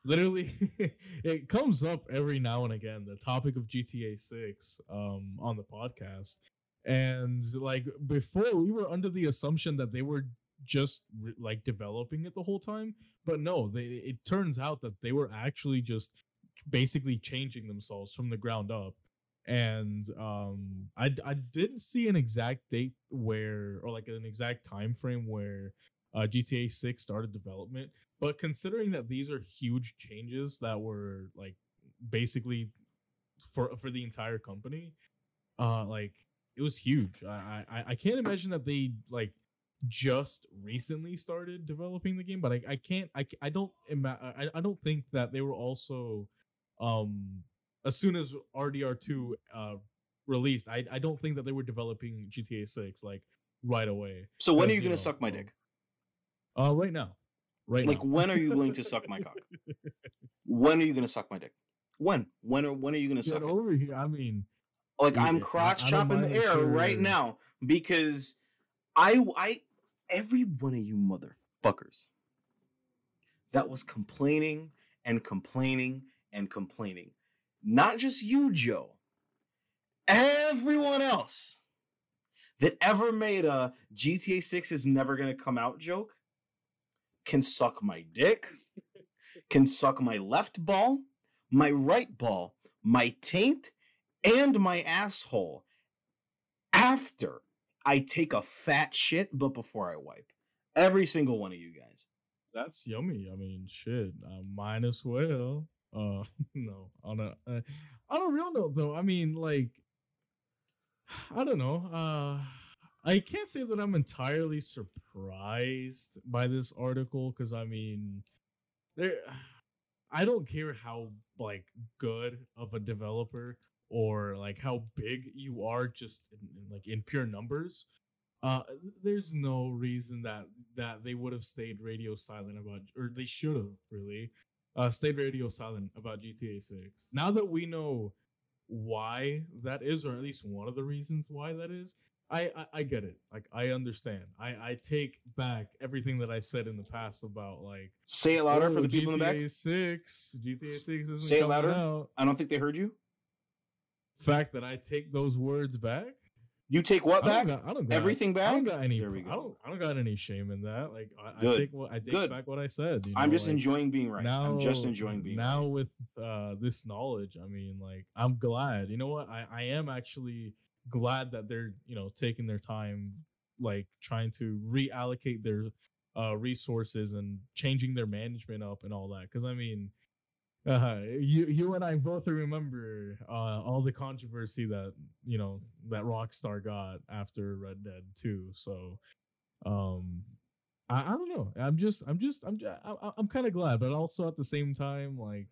literally it comes up every now and again the topic of gta 6 um on the podcast. And like before we were under the assumption that they were just re- like developing it the whole time but no they it turns out that they were actually just basically changing themselves from the ground up and um I, I didn't see an exact date where or like an exact time frame where uh, GTA 6 started development but considering that these are huge changes that were like basically for for the entire company uh like it was huge. I I, I can't imagine that they like just recently started developing the game but I, I can't I I don't ima- I, I don't think that they were also um as soon as RDR2 uh released I I don't think that they were developing GTA 6 like right away So when are you you gonna know, suck my um, dick? uh right now right Like now. when are you going to suck my cock? When are you gonna suck my dick? When? When are when are you gonna Get suck it? over here I mean Like I'm I- crotch I don't chopping the mind if air right now because I I every one of you motherfuckers that was complaining and complaining and complaining. Not just you, Joe. Everyone else that ever made a GTA 6 is never gonna come out joke can suck my dick, can suck my left ball, my right ball, my taint, and my asshole after I take a fat shit, but before I wipe. Every single one of you guys. That's yummy. I mean, shit. Uh, might as well. Uh, no, on a uh, on a real note though. I mean, like, I don't know. Uh, I can't say that I'm entirely surprised by this article because I mean, there. I don't care how like good of a developer or like how big you are, just in, in, like in pure numbers uh there's no reason that that they would have stayed radio silent about or they should have really uh stayed radio silent about GTA 6 now that we know why that is or at least one of the reasons why that is I, I I get it. Like I understand. I I take back everything that I said in the past about like Say it louder for "Oh, the people in the back. GTA Six, GTA Six isn't Say it louder. out. I don't think they heard you. Fact that I take those words back. You take what I back? don't got, I don't got Everything I don't got any. There we I don't. I don't got any shame in that. Like I, I take what I take Good. back what I said. You I'm just like, enjoying being right. Now, I'm just enjoying being now right. with uh, this knowledge. I mean, like I'm glad. You know what? I I am actually glad that they're you know taking their time, like trying to reallocate their uh resources and changing their management up and all that. Because I mean, uh, you you and I both remember uh, all the controversy that you know that Rockstar got after Red Dead 2. So, um, I, I don't know. I'm just I'm just I'm just, I, I'm kind of glad, but also at the same time, like,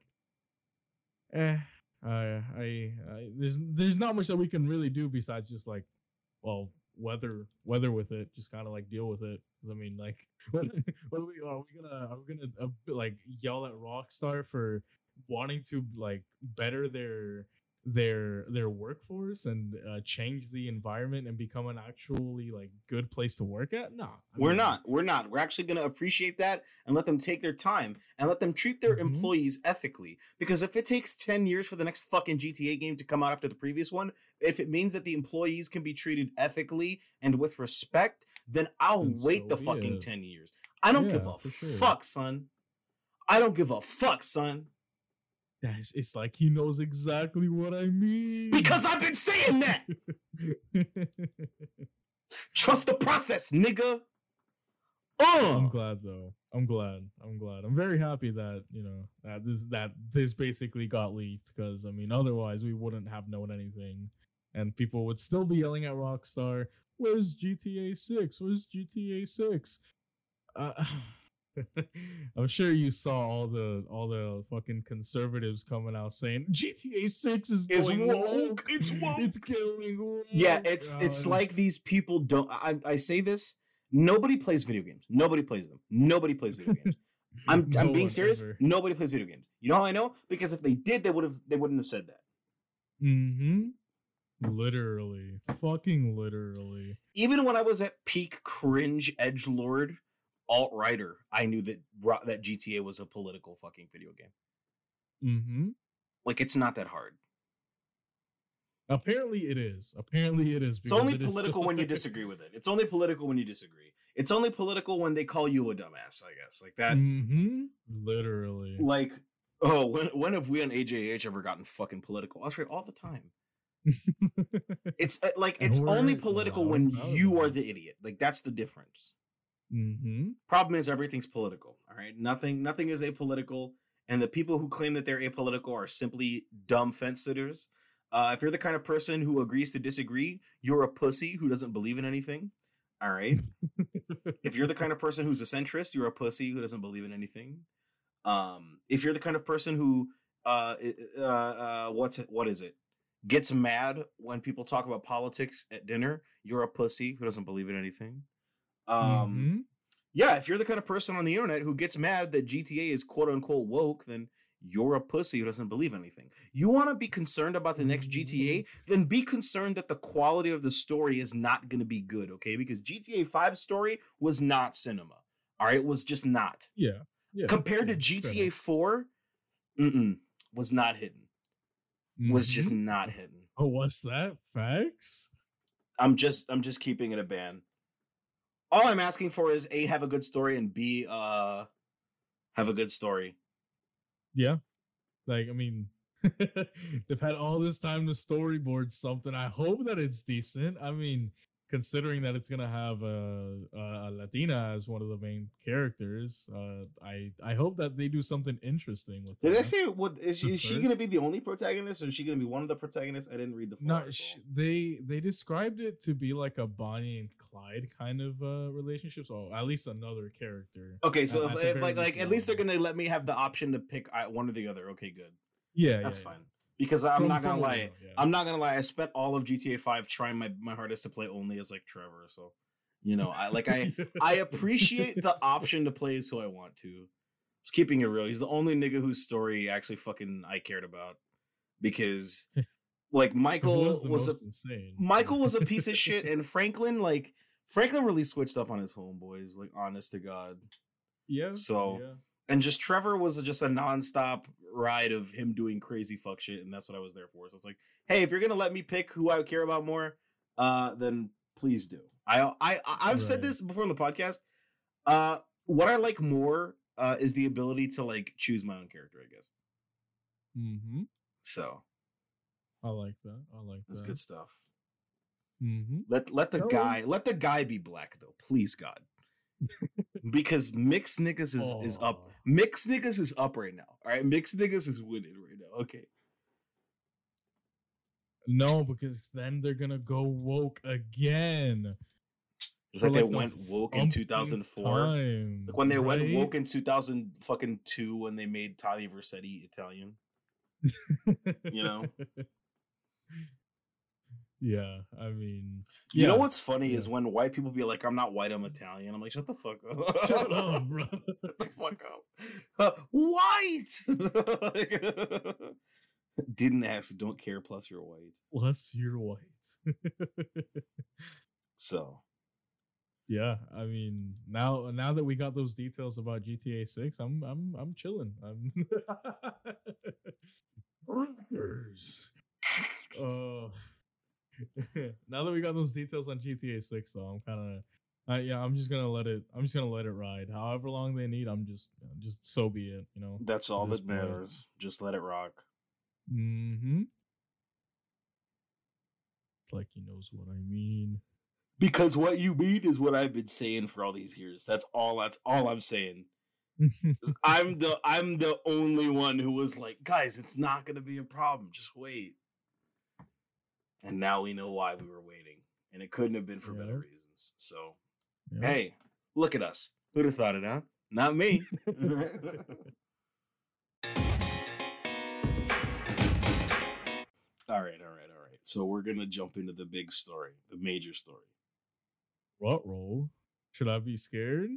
eh, I, I I there's there's not much that we can really do besides just like, well, weather weather with it, just kind of like deal with it. 'Cause I mean, like, what, what are we are we gonna are we gonna uh, like yell at Rockstar for wanting to like better their their their workforce and uh, change the environment and become an actually like good place to work at? No, We're mean, not. We're not. We're actually going to appreciate that and let them take their time and let them treat their Mhm. employees ethically. Because if it takes 10 years for the next fucking GTA game to come out after the previous one, if it means that the employees can be treated ethically and with respect, then I'll wait so the fucking it. 10 years. I don't give a sure. fuck, son. I don't give a fuck, son. Yeah, it's, it's like he knows exactly what I mean. Because I've been saying that. Trust the process, nigga. I'm Uh. glad though. I'm glad. I'm glad. I'm very happy that you know that this that this basically got leaked because I mean otherwise we wouldn't have known anything, and people would still be yelling at Rockstar. Where's GTA Six? Where's GTA Six? Uh, I'm sure you saw all the all the fucking conservatives coming out saying GTA Six is It's going woke, it's woke." It's killing. Woke. Yeah, it's Uh, it's like these people don't. I, I say this. Nobody plays video games. Nobody plays them. Nobody plays video games. I'm no I'm being serious. ever. Nobody plays video games. You know how I know? Because if they did, they would have they wouldn't have said that. Mm-hmm. Literally. Fucking literally. Even when I was at peak cringe edge lord alt writer, I knew that that GTA was a political fucking video game. Mm-hmm. Like it's not that hard. Apparently it is. Apparently it is. It's only it political when you disagree with it. It's only political when you disagree. It's only political when they call you a dumbass. I guess like that. Mm-hmm. Literally. like oh when when have we on AJH ever gotten fucking political? I was right all the time. It's uh, like it's only political when you are the idiot. Like that's the difference. Mm-hmm. Problem is everything's political. All right, nothing nothing is apolitical, and the people who claim that they're apolitical are simply dumb fence sitters. Uh, if you're the kind of person who agrees to disagree, you're a pussy who doesn't believe in anything. All right. if you're the kind of person who's a centrist, you're a pussy who doesn't believe in anything. Um, if you're the kind of person who uh, uh, uh what's what is it? Gets mad when people talk about politics at dinner, you're a pussy who doesn't believe in anything. Um, Mhm. yeah, if you're the kind of person on the internet who gets mad that GTA is quote unquote woke, then you're a pussy who doesn't believe anything. You want to be concerned about the next GTA, then be concerned that the quality of the story is not going to be good, okay? Because GTA 5 story was not cinema. All right, it was just not. Yeah. Yeah. Compared to yeah, fair GTA enough. 4, mm-mm, was not hidden. Was just Mhm. not hidden. Oh, what's that? Facts? I'm just I'm just keeping it a ban. All I'm asking for is A have a good story and B uh have a good story. Yeah. Like, I mean, they've had all this time to storyboard something. I hope that it's decent. I mean, considering that it's gonna have a, a Latina as one of the main characters, uh, I I hope that they do something interesting with Did that. I say what is she, is she gonna be the only protagonist or is she gonna be one of the protagonists? I didn't read the No, sh- they they described it to be like a Bonnie and Clyde kind of uh relationship, so at least another character. Okay, so at if, the if like like at least they're gonna let me have the option to pick uh, one or the other. Okay, good. Yeah, That's yeah, yeah. Because I'm From- not gonna lie. yeah. I'm not gonna lie. I spent all of GTA 5 trying my, my hardest to play only as like Trevor. So, you know, I like I I appreciate the option to play as who I want to. Just keeping it real. He's the only nigga whose story actually fucking I cared about because like Michael was was, a insane. Michael was a piece of shit and Franklin like Franklin really switched up on his homeboys. Like honest to God. Yeah. So, yeah. And just Trevor was just a nonstop ride of him doing crazy fuck shit, and that's what I was there for. So it's like, hey, if you're gonna let me pick who I care about more, uh, then please do. I I I've said this before on the podcast. Uh, what I like more uh is the ability to like choose my own character. I guess Mm-hmm. so. I like that. I like that. That's that. good stuff. Mm-hmm. Let let the guy let the guy be black though, please God. Because mixed niggas is, is up. Mixed niggas is up right now. All right, mixed niggas is winning right now. Okay. No, because then they're gonna go woke again. It's for, like they the went woke in 2004. time, Like when they went woke in 2000 fucking two when they made Tommy Vercetti Italian. you know? yeah, I mean, You know what's funny yeah. is when white people be like, "I'm not white, I'm Italian." I'm like, "Shut the fuck up! Shut up, bro. Shut the fuck up! Uh, white." Didn't ask, don't care. Plus, you're white. Plus, you're white. So yeah, I mean, now now that we got those details about GTA Six, I'm I'm I'm chilling. I'm uh, now that we got those details on GTA Six, though, I'm kind of. Uh, yeah, I'm just gonna let it. I'm just gonna let it ride. However long they need, I'm just, just so be it. You know. that's all that point. matters. Just let it rock. Mm-hmm. It's like he knows what I mean. Because what you mean is what I've been saying for all these years. That's all. That's all I'm saying. I'm the I'm the only one who was like, guys, it's not gonna be a problem. Just wait. And now we know why we were waiting, and it couldn't have been for better reasons. So Yeah. hey, look at us. Who'd have thought it, huh? Not me. all right, all right, all right. So we're gonna jump into the big story, the major story. What roll? Should I be scared?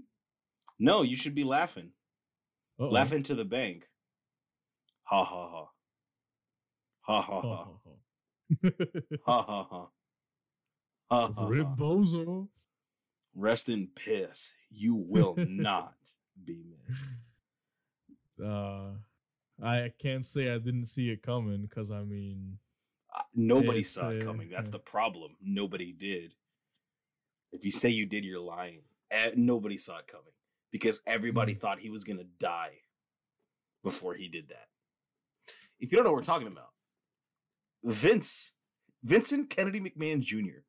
No, you should be laughing. Uh-oh. Laughing to the bank. Ha ha ha. Ha ha Ha, ha. ha, ha. Ha ha ha. Ha ha Rip ha. Bozo. Rest in piss. You will not be missed. Uh, I can't say I didn't see it coming because I mean, Uh, Nobody It's, saw it uh, coming. That's yeah. the problem. Nobody did. If you say you did, you're lying. Eh, Nobody saw it coming because everybody Mm. thought he was gonna die before he did that. If you don't know what we're talking about, Vince, Vincent Kennedy McMahon Jr.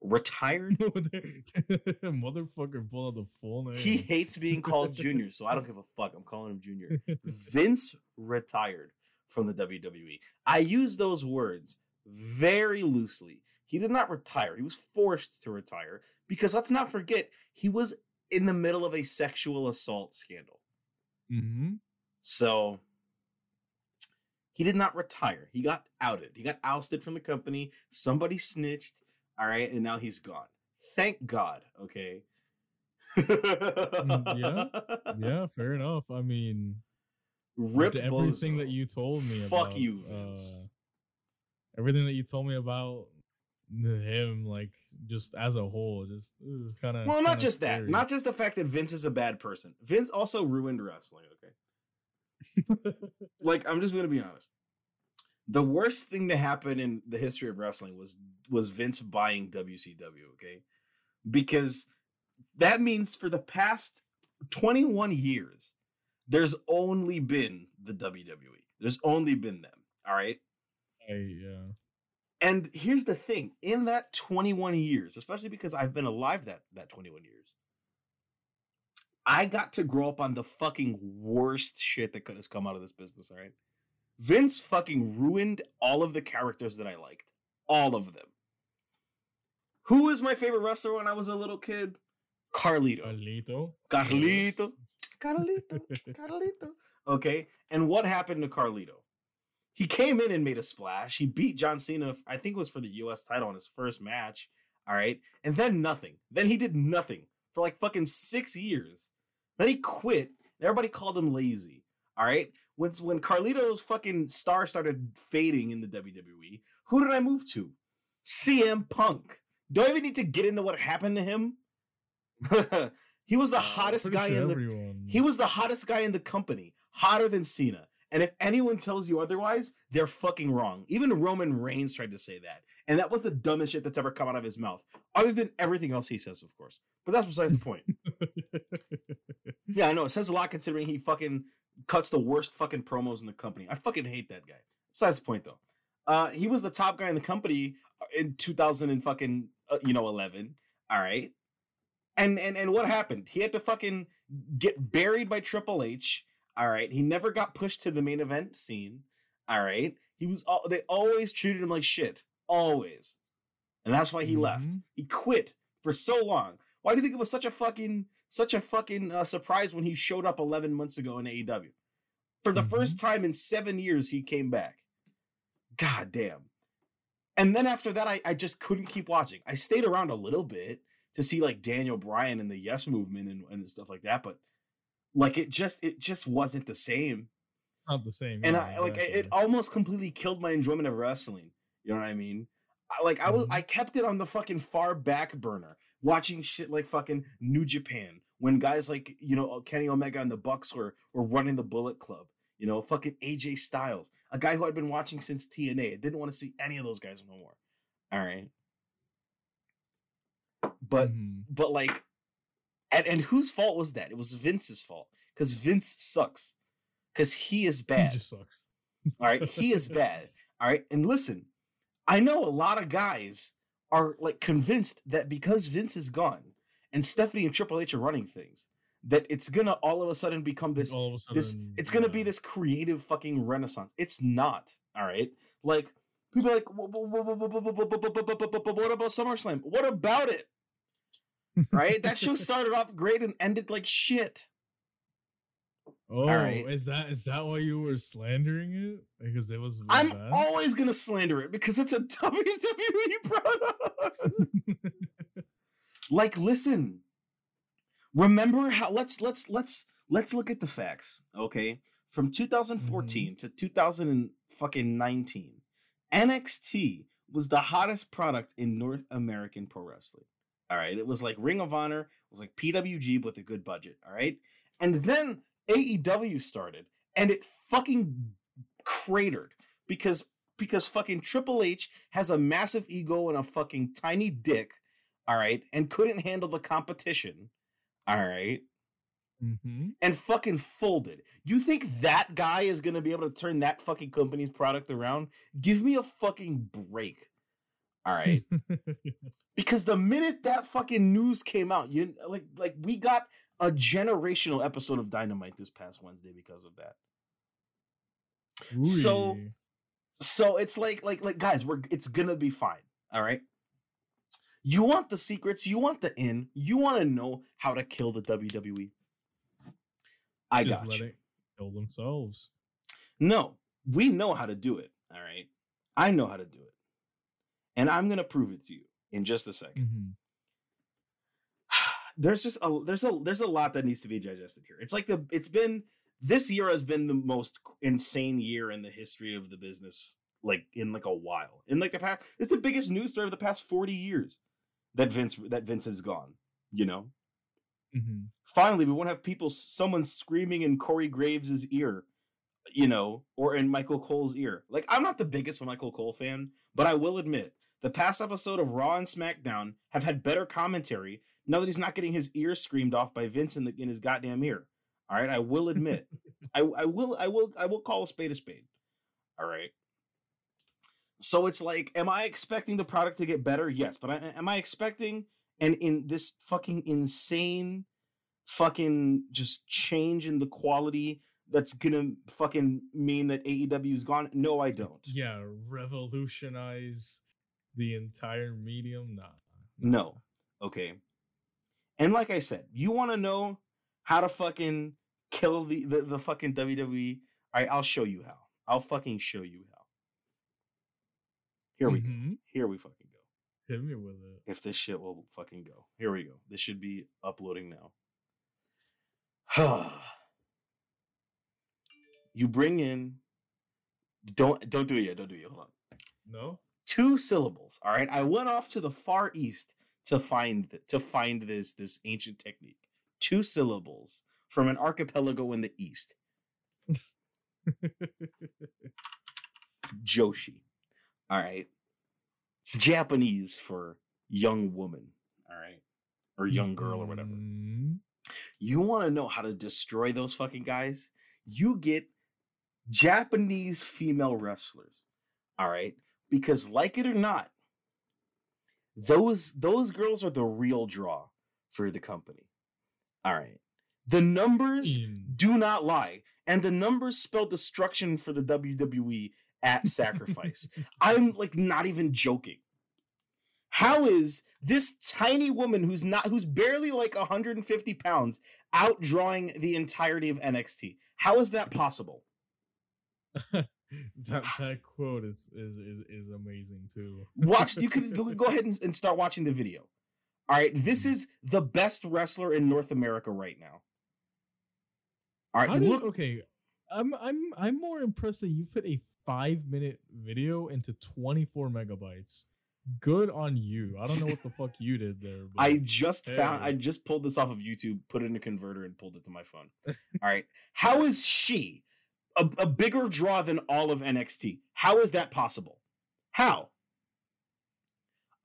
retired. motherfucker, pull out the full name. He hates being called Junior, so I don't give a fuck. I'm calling him Junior. Vince retired from the WWE. I use those words very loosely. He did not retire. He was forced to retire because let's not forget he was in the middle of a sexual assault scandal. mm-hmm. So he did not retire. He got outed. He got ousted from the company. Somebody snitched. All right, and now he's gone. Thank God. Okay. yeah. yeah, fair enough. I mean, Rip everything Bozo. that you told me Fuck about, you, Vince. uh, everything that you told me about him, like just as a whole, just kind of. Well, not just that. Not just the fact that Vince is a bad person. Vince also ruined wrestling, okay? Like I'm just going to be honest. The worst thing to happen in the history of wrestling was was Vince buying WCW, okay? Because that means for the past 21 years there's only been the WWE. There's only been them, all right? yeah. And here's the thing, in that 21 years, especially because I've been alive that that 21 years, I got to grow up on the fucking worst shit that could have come out of this business, all right? Vince fucking ruined all of the characters that I liked. All of them. Who was my favorite wrestler when I was a little kid? Carlito. Carlito. Carlito. Carlito. Carlito. Okay. And what happened to Carlito? He came in and made a splash. He beat John Cena, I think it was for the US title in his first match. All right. And then nothing. Then he did nothing for like fucking six years. Then he quit. Everybody called him lazy. All right. When, when Carlito's fucking star started fading in the WWE, who did I move to? CM Punk. Do I even need to get into what happened to him? he was the Uh, hottest guy sure in the everyone. he was the hottest guy in the company, hotter than Cena. And if anyone tells you otherwise, they're fucking wrong. Even Roman Reigns tried to say that. And that was the dumbest shit that's ever come out of his mouth. Other than everything else he says, of course. But that's besides the point. Yeah, I know. It says a lot considering he fucking cuts the worst fucking promos in the company. I fucking hate that guy. Besides the point though. Uh, he was the top guy in the company in 2000 and fucking uh, you know 11. All right, and and and what happened? He had to fucking get buried by Triple H. All right, he never got pushed to the main event scene. All right, he was all they always treated him like shit, always, and that's why he left. Mhm. He quit for so long. Why do you think it was such a fucking such a fucking uh, surprise when he showed up 11 months ago in AEW? For the first time in seven years, he came back. God damn. And then after that, I, I just couldn't keep watching. I stayed around a little bit to see like Daniel Bryan and the Yes Movement and, and stuff like that, but like it just it just wasn't the same. Not the same. And yeah, I like it almost completely killed my enjoyment of wrestling. You know what I mean? I, like I was Mhm. I kept it on the fucking far back burner, watching shit like fucking New Japan when guys like you know Kenny Omega and the Bucks were were running the Bullet Club. You know, fucking AJ Styles, a guy who I'd been watching since TNA. I didn't want to see any of those guys no more. All right, but Mhm. but like, and and whose fault was that? It was Vince's fault because Vince sucks because he is he bad. just sucks. All right, he is bad. All right, and listen, I know a lot of guys are like convinced that because Vince is gone and Stephanie and Triple H are running things, that it's gonna all of a sudden become this sudden, this it's gonna yeah. be this creative fucking renaissance. It's not. All right. Like people like what about SummerSlam? What about it? Right? That show started off great and ended like shit. Oh, right. is that is that why you were slandering it? Because it was really I'm bad? always gonna slander it because it's a WWE product. like listen remember how let's let's let's let's look at the facts okay from mm-hmm. 2014 to 2000 and fucking 19 nxt was the hottest product in north american pro wrestling all right it was like ring of honor it was like pwg with a good budget all right and then aew started and it fucking cratered because because fucking triple h has a massive ego and a fucking tiny dick all right, and couldn't handle the competition, all right, Mhm. and fucking folded. You think that guy is gonna be able to turn that fucking company's product around? Give me a fucking break, all right? because the minute that fucking news came out, you like like we got a generational episode of Dynamite this past Wednesday because of that. So- Ooh-wee. So it's like like like guys, we're it's gonna be fine. All right. You want the secrets, you want the in, you want to know how to kill the WWE. I Just got let you. it kill themselves. No, we know how to do it. All right. I know how to do it. And I'm gonna prove it to you in just a 2nd Mhm. There's just a there's a there's a lot that needs to be digested here. It's like the it's been this year has been the most insane year in the history of the business, like in like a while. In like the past, it's the biggest news story of the past 40 years that Vince that Vince is gone. You know, Mhm. finally we won't have people someone screaming in Corey Graves' ear, you know, or in Michael Cole's ear. Like I'm not the biggest Michael Cole fan, but I will admit the past episode of Raw and SmackDown have had better commentary now that he's not getting his ear screamed off by Vince in, the, in his goddamn ear. All right, I will admit, I, I will, I will, I will call a spade a spade. All right. So it's like, am I expecting the product to get better? Yes, but I, am I expecting and in this fucking insane, fucking just change in the quality that's gonna fucking mean that AEW is gone? No, I don't. Yeah, revolutionize the entire medium. Nah. No. Okay. And like I said, you want to know how to fucking kill the, the the fucking WWE? All right, I'll show you how. I'll fucking show you how. Here we go. Mhm. Here we fucking go. Hit me with it. If this shit will fucking go. Here we go. This should be uploading now. you bring in don't don't do it yet. Don't do it yet. Hold on. No. Two syllables. All right, I went off to the far east to find th- to find this this ancient technique. Two syllables from an archipelago in the east. Joshi. All right, it's Japanese for young woman. All right, or young girl or whatever. Mhm. You want to know how to destroy those fucking guys? You get Japanese female wrestlers. All right. Because, like it or not, Those those girls are the real draw for the company. All right. The numbers mean, do not lie, and the numbers spell destruction for the WWE at Sacrifice. I'm like not even joking. How is this tiny woman who's not who's barely like 150 pounds outdrawing the entirety of NXT? How is that possible? that ah. that quote is is is, is amazing too. Watch you can go, go ahead and, and start watching the video. All right, this is the best wrestler in North America right now. All right, How did- look. okay, I'm I'm I'm more impressed that you fit a five minute video into 24 megabytes. Good on you. I don't know what the fuck you did there. But I just found. I just pulled this off of YouTube, put it in a converter, and pulled it to my phone. All right. How is she a, a bigger draw than all of NXT? How is that possible? How?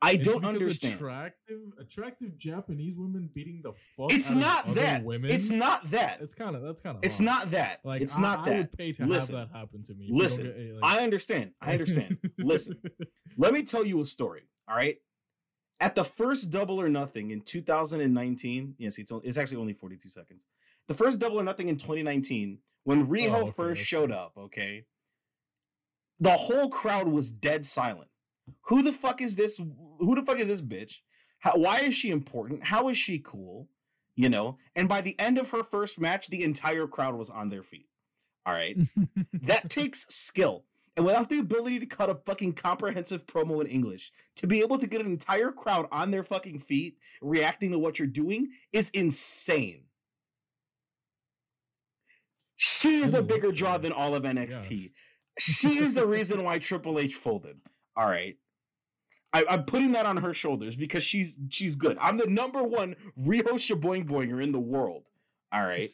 I It's don't understand. Attractive, attractive Japanese women beating the fuck. It's out of not that. Women. It's not that. It's kind of that's kind of. It's not that. Like it's I, not I that. would pay to Listen. have that happen to me. if you don't Listen. get eh, like- I understand. I understand. Listen. Let me tell you a story. All right. At the first double or nothing in 2019, yes, it's, only, it's actually only 42 seconds. The first double or nothing in 2019, when Riho Oh, okay, first okay. showed up, okay, the whole crowd was dead silent. Who the fuck is this? Who the fuck is this bitch? How, why is she important? How is she cool? You know, and by the end of her first match, the entire crowd was on their feet. All right that takes skill. And without the ability to cut a fucking comprehensive promo in English, to be able to get an entire crowd on their fucking feet reacting to what you're doing is insane. She is a bigger draw than all of NXT. She is the reason why Triple H folded. All right. I, I'm putting that on her shoulders because she's she's good. I'm the number one Riho Shaboing Boinger in the world. All right.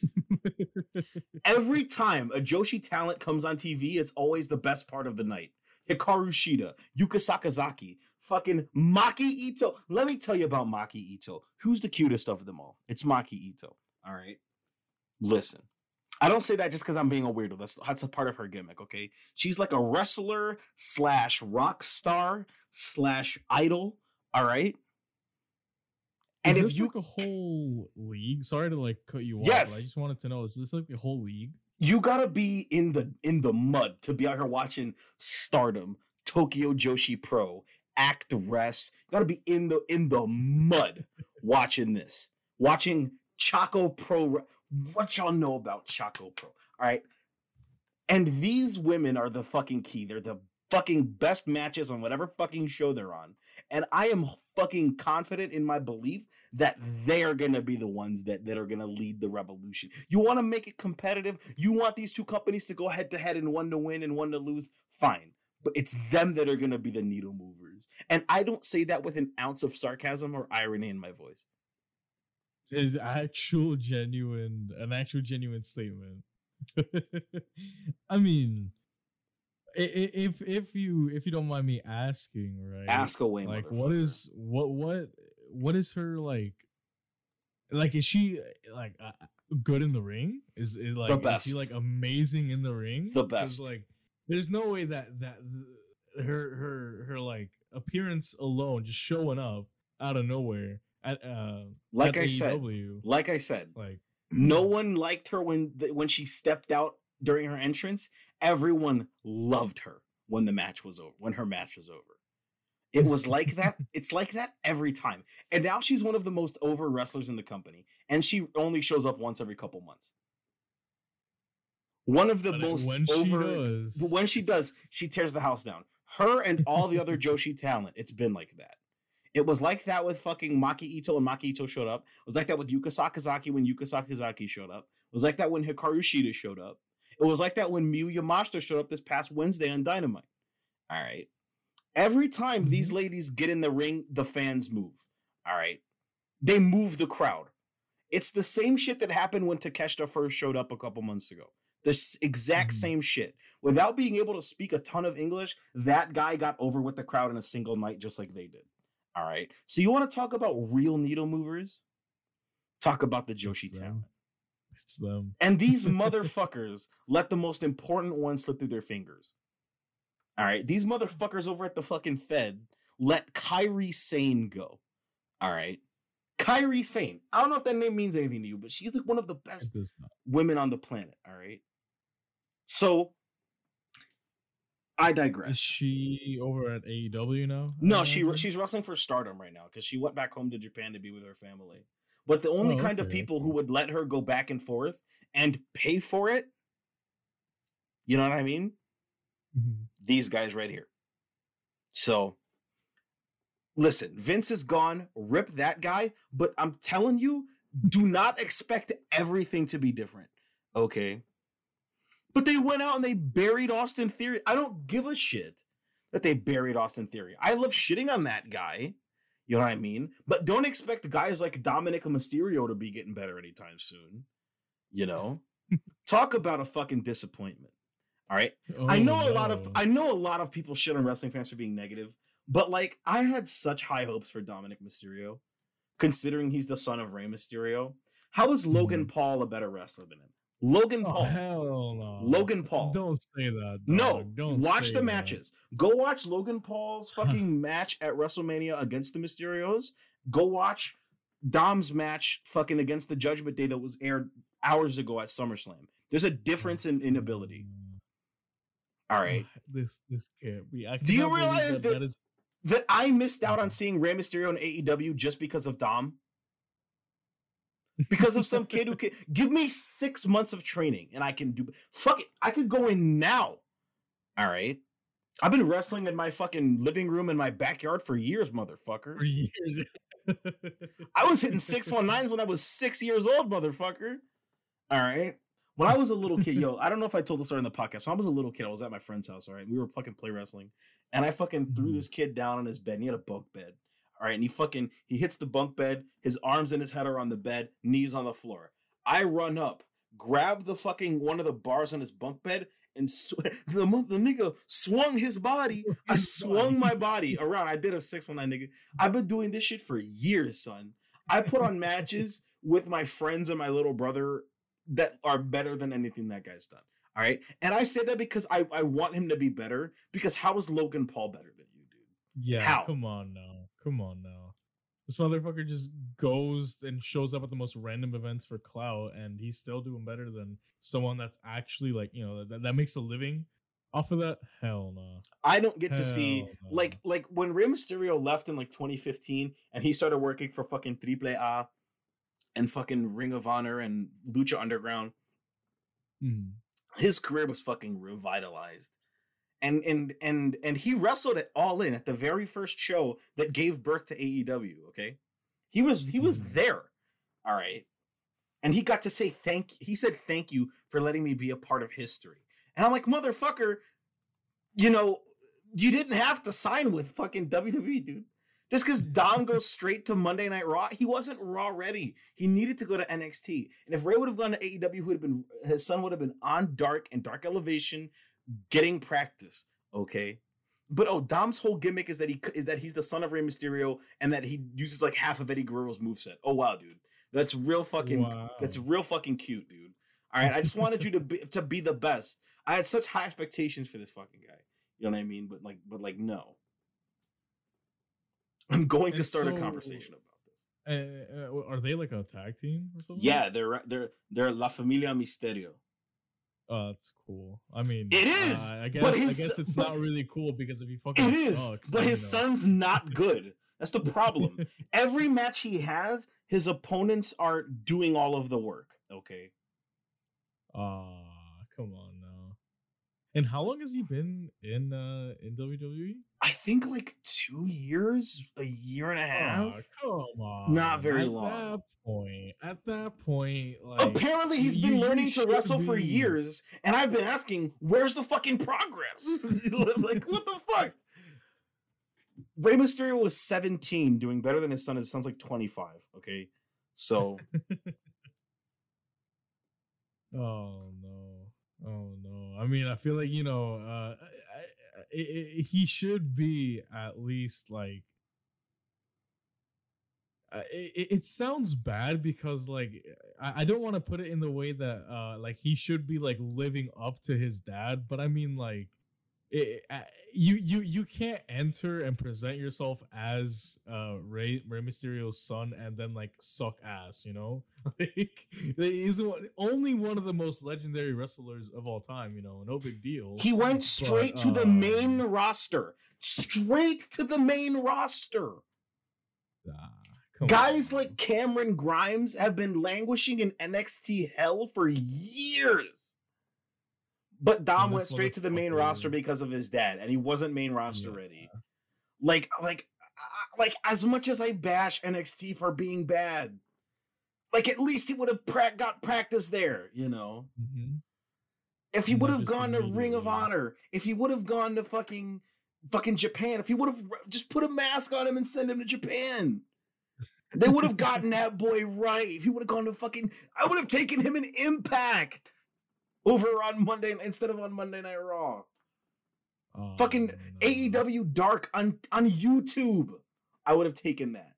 Every time a Joshi talent comes on TV, it's always the best part of the night. Hikaru Shida, Yuka Sakazaki, fucking Maki Ito. Let me tell you about Maki Ito. Who's the cutest of them all? It's Maki Ito. All right. Listen, I don't say that just because I'm being a weirdo. That's that's a part of her gimmick. Okay, she's like a wrestler slash rock star slash idol. All right. And is if you like a whole league? Sorry to like cut you off. Yes. I just wanted to know: is this like the whole league? you gotta be in the in the mud to be out here watching Stardom, Tokyo Joshi Pro, Actwres. You gotta be in the in the mud watching this, watching ChocoPro. What y'all know about ChocoPro? All right, and these women are the fucking key. They're the fucking best matches on whatever fucking show they're on, and I am fucking confident in my belief that they're gonna be the ones that that are gonna lead the revolution. You want to make it competitive. You want these two companies to go head to head and one to win and one to lose. Fine, but it's them that are gonna be the needle movers. And I don't say that with an ounce of sarcasm or irony in my voice. Is actual genuine, an actual genuine statement. I mean, if if you if you don't mind me asking, right? Ask away, like what is what what what is her like like is she like uh, good in the ring is, is like is best. she like amazing in the ring The best. like there's no way that that her her her like appearance alone just showing up out of nowhere at uh like at I said, like I said, like no one liked her when th- when she stepped out during her entrance. Everyone loved her when the match was over. When her match was over, it was like that. It's like that every time. And now she's one of the most over wrestlers in the company, and she only shows up once every couple months. One of the but most when over. she does when she does, she tears the house down. Her and all the other Joshi talent, it's been like that. It was like that with fucking Maki Ito and Maki Ito showed up. It was like that with Yuka Sakazaki when Yuka Sakazaki showed up. It was like that when Hikaru Shida showed up. It was like that when Miyu Yamashita showed up this past Wednesday on Dynamite. All right. Every time these ladies get in the ring, the fans move. All right. They move the crowd. It's the same shit that happened when Takeshita first showed up a couple months ago. The exact Mhm. same shit. Without being able to speak a ton of English, that guy got over with the crowd in a single night, just like they did. All right. So you want to talk about real needle movers? Talk about the Joshi It's talent. it's them And these motherfuckers let the most important one slip through their fingers. All right. These motherfuckers over at the fucking Fed let Kairi Sane go. All right. Kairi Sane. I don't know if that name means anything to you, but she's like one of the best women on the planet. All right. So I digress. Is she over at AEW now? No, she she's wrestling for Stardom right now because she went back home to Japan to be with her family. But the only Oh, kind of people who would let her go back and forth and pay for it, you know what I mean? Mhm. These guys right here. So, listen, Vince is gone. Rip that guy. But I'm telling you, do not expect everything to be different. Okay. But they went out and they buried Austin Theory. I don't give a shit that they buried Austin Theory. I love shitting on that guy. You know what I mean? But don't expect guys like Dominic Mysterio to be getting better anytime soon. You know? Talk about a fucking disappointment. All right. I Oh, know a lot of. I know a lot of people shit on wrestling fans for being negative, but like I had such high hopes for Dominic Mysterio, considering he's the son of Rey Mysterio. How is Logan hmm. Paul a better wrestler than him? Logan Mm-hmm. Oh, Paul. hell no. Logan Paul. Don't say that. No. Don't watch the that. matches. Go watch Logan Paul's fucking match at WrestleMania against the Mysterios. Go watch Dom's match fucking against the Judgment Day that was aired hours ago at SummerSlam. There's a difference in, in ability. All right. This this can't be. Do you realize that- that is that I missed out on seeing Rey Mysterio in AEW just because of Dom. Because of some kid who can give me six months of training and I can do fuck it. I could go in now. All right. I've been wrestling in my fucking living room in my backyard for years, motherfucker. for years? I was hitting 619s when I was six years old, motherfucker. All right. When I was a little kid, yo, I don't know if I told the story in the podcast. When I was a little kid, I was at my friend's house, all right? We were fucking play wrestling. And I fucking threw Mhm. this kid down on his bed. And he had a bunk bed. All right. And he fucking he hits the bunk bed. His arms and his head are on the bed, knees on the floor. I run up, grab the fucking one of the bars on his bunk bed, and sw- the, the nigga swung his body. I swung my body around. I did a 619 nigga. I've been doing this shit for years, son. I put on matches with my friends and my little brother that are better than anything that guy's done. All right. And I say that because I, I want him to be better. Because how is Logan Paul better than you, dude? Yeah, How? come on now. Come on now. This motherfucker just goes and shows up at the most random events for clout, and he's still doing better than someone that's actually like you know that, that makes a living off of that. Hell no. I don't get to see Hell no. like like when Rey Mysterio left in like 2015 and he started working for fucking Triple A and fucking Ring of Honor and Lucha Underground. Mhm. his career was fucking revitalized and and and and he wrestled it all in at the very first show that gave birth to AEW okay he was he was Mhm. there all right and he got to say thank he said thank you for letting me be a part of history and I'm like motherfucker you know you didn't have to sign with fucking WWE dude just because Dom goes straight to Monday Night Raw, he wasn't Raw ready. He needed to go to NXT. And if Rey would have gone to AEW, would have been his son would have been on Dark and Dark Elevation, getting practice. Okay, but oh, Dom's whole gimmick is that he is that he's the son of Rey Mysterio and that he uses like half of Eddie Guerrero's moveset. Oh wow, dude, that's real fucking that's real fucking cute, dude. All right, I just wanted you to be to be the best. I had such high expectations for this fucking guy. You know what I mean? But like, but like, no. I'm going to And start a conversation about this. Uh, uh, are they like a tag team or something? Yeah, they're they're they're La Familia Misterio. Oh, that's cool. I mean, It is, uh, I guess. but I guess it's but- not really cool because if he fucking It is, sucks, but his know. son's not good. That's the problem. Every match he has, his opponents are doing all of the work. Okay. Ah, come on. And how long has he been in uh in WWE? I think like two years, a year and a half. Ah, come on. Not very at long. At that point, at that point, like Apparently, he's been learning to wrestle for years, and I've been asking, "Where's the fucking progress?" like, what the fuck? Rey Mysterio was 17, doing better than his son. His son's like 25. Okay, so Oh no. Oh no. I mean, I feel like you know, uh, he should be at least like. Uh, it- it sounds bad because like I, I don't want to put it in the way that uh like he should be like living up to his dad, but I mean like it, uh, you you you can't enter and present yourself as uh Rey Rey Mysterio's son and then like suck ass, you know? Like he's only one of the most legendary wrestlers of all time, you know, no big deal. He went straight But, to the um, main roster. Straight to the main roster. Ah, come Guys on. like Cameron Grimes have been languishing in NXT hell for years. But Dom went straight to the main roster because of his dad, and he wasn't main roster Yeah. ready. Like, like, like as much as I bash NXT for being bad, like at least he would have pra- got practice there, you know. Mhm. If he would have gone to Ring of. Honor, if he would have gone to fucking fucking Japan, if he would have just put a mask on him and send him to Japan, they would have gotten that boy right. If he would have gone to fucking, I would have taken him in Impact over on Monday instead of on Monday Night Raw. Oh, fucking Oh, no. AEW Dark on on YouTube. I would have taken that.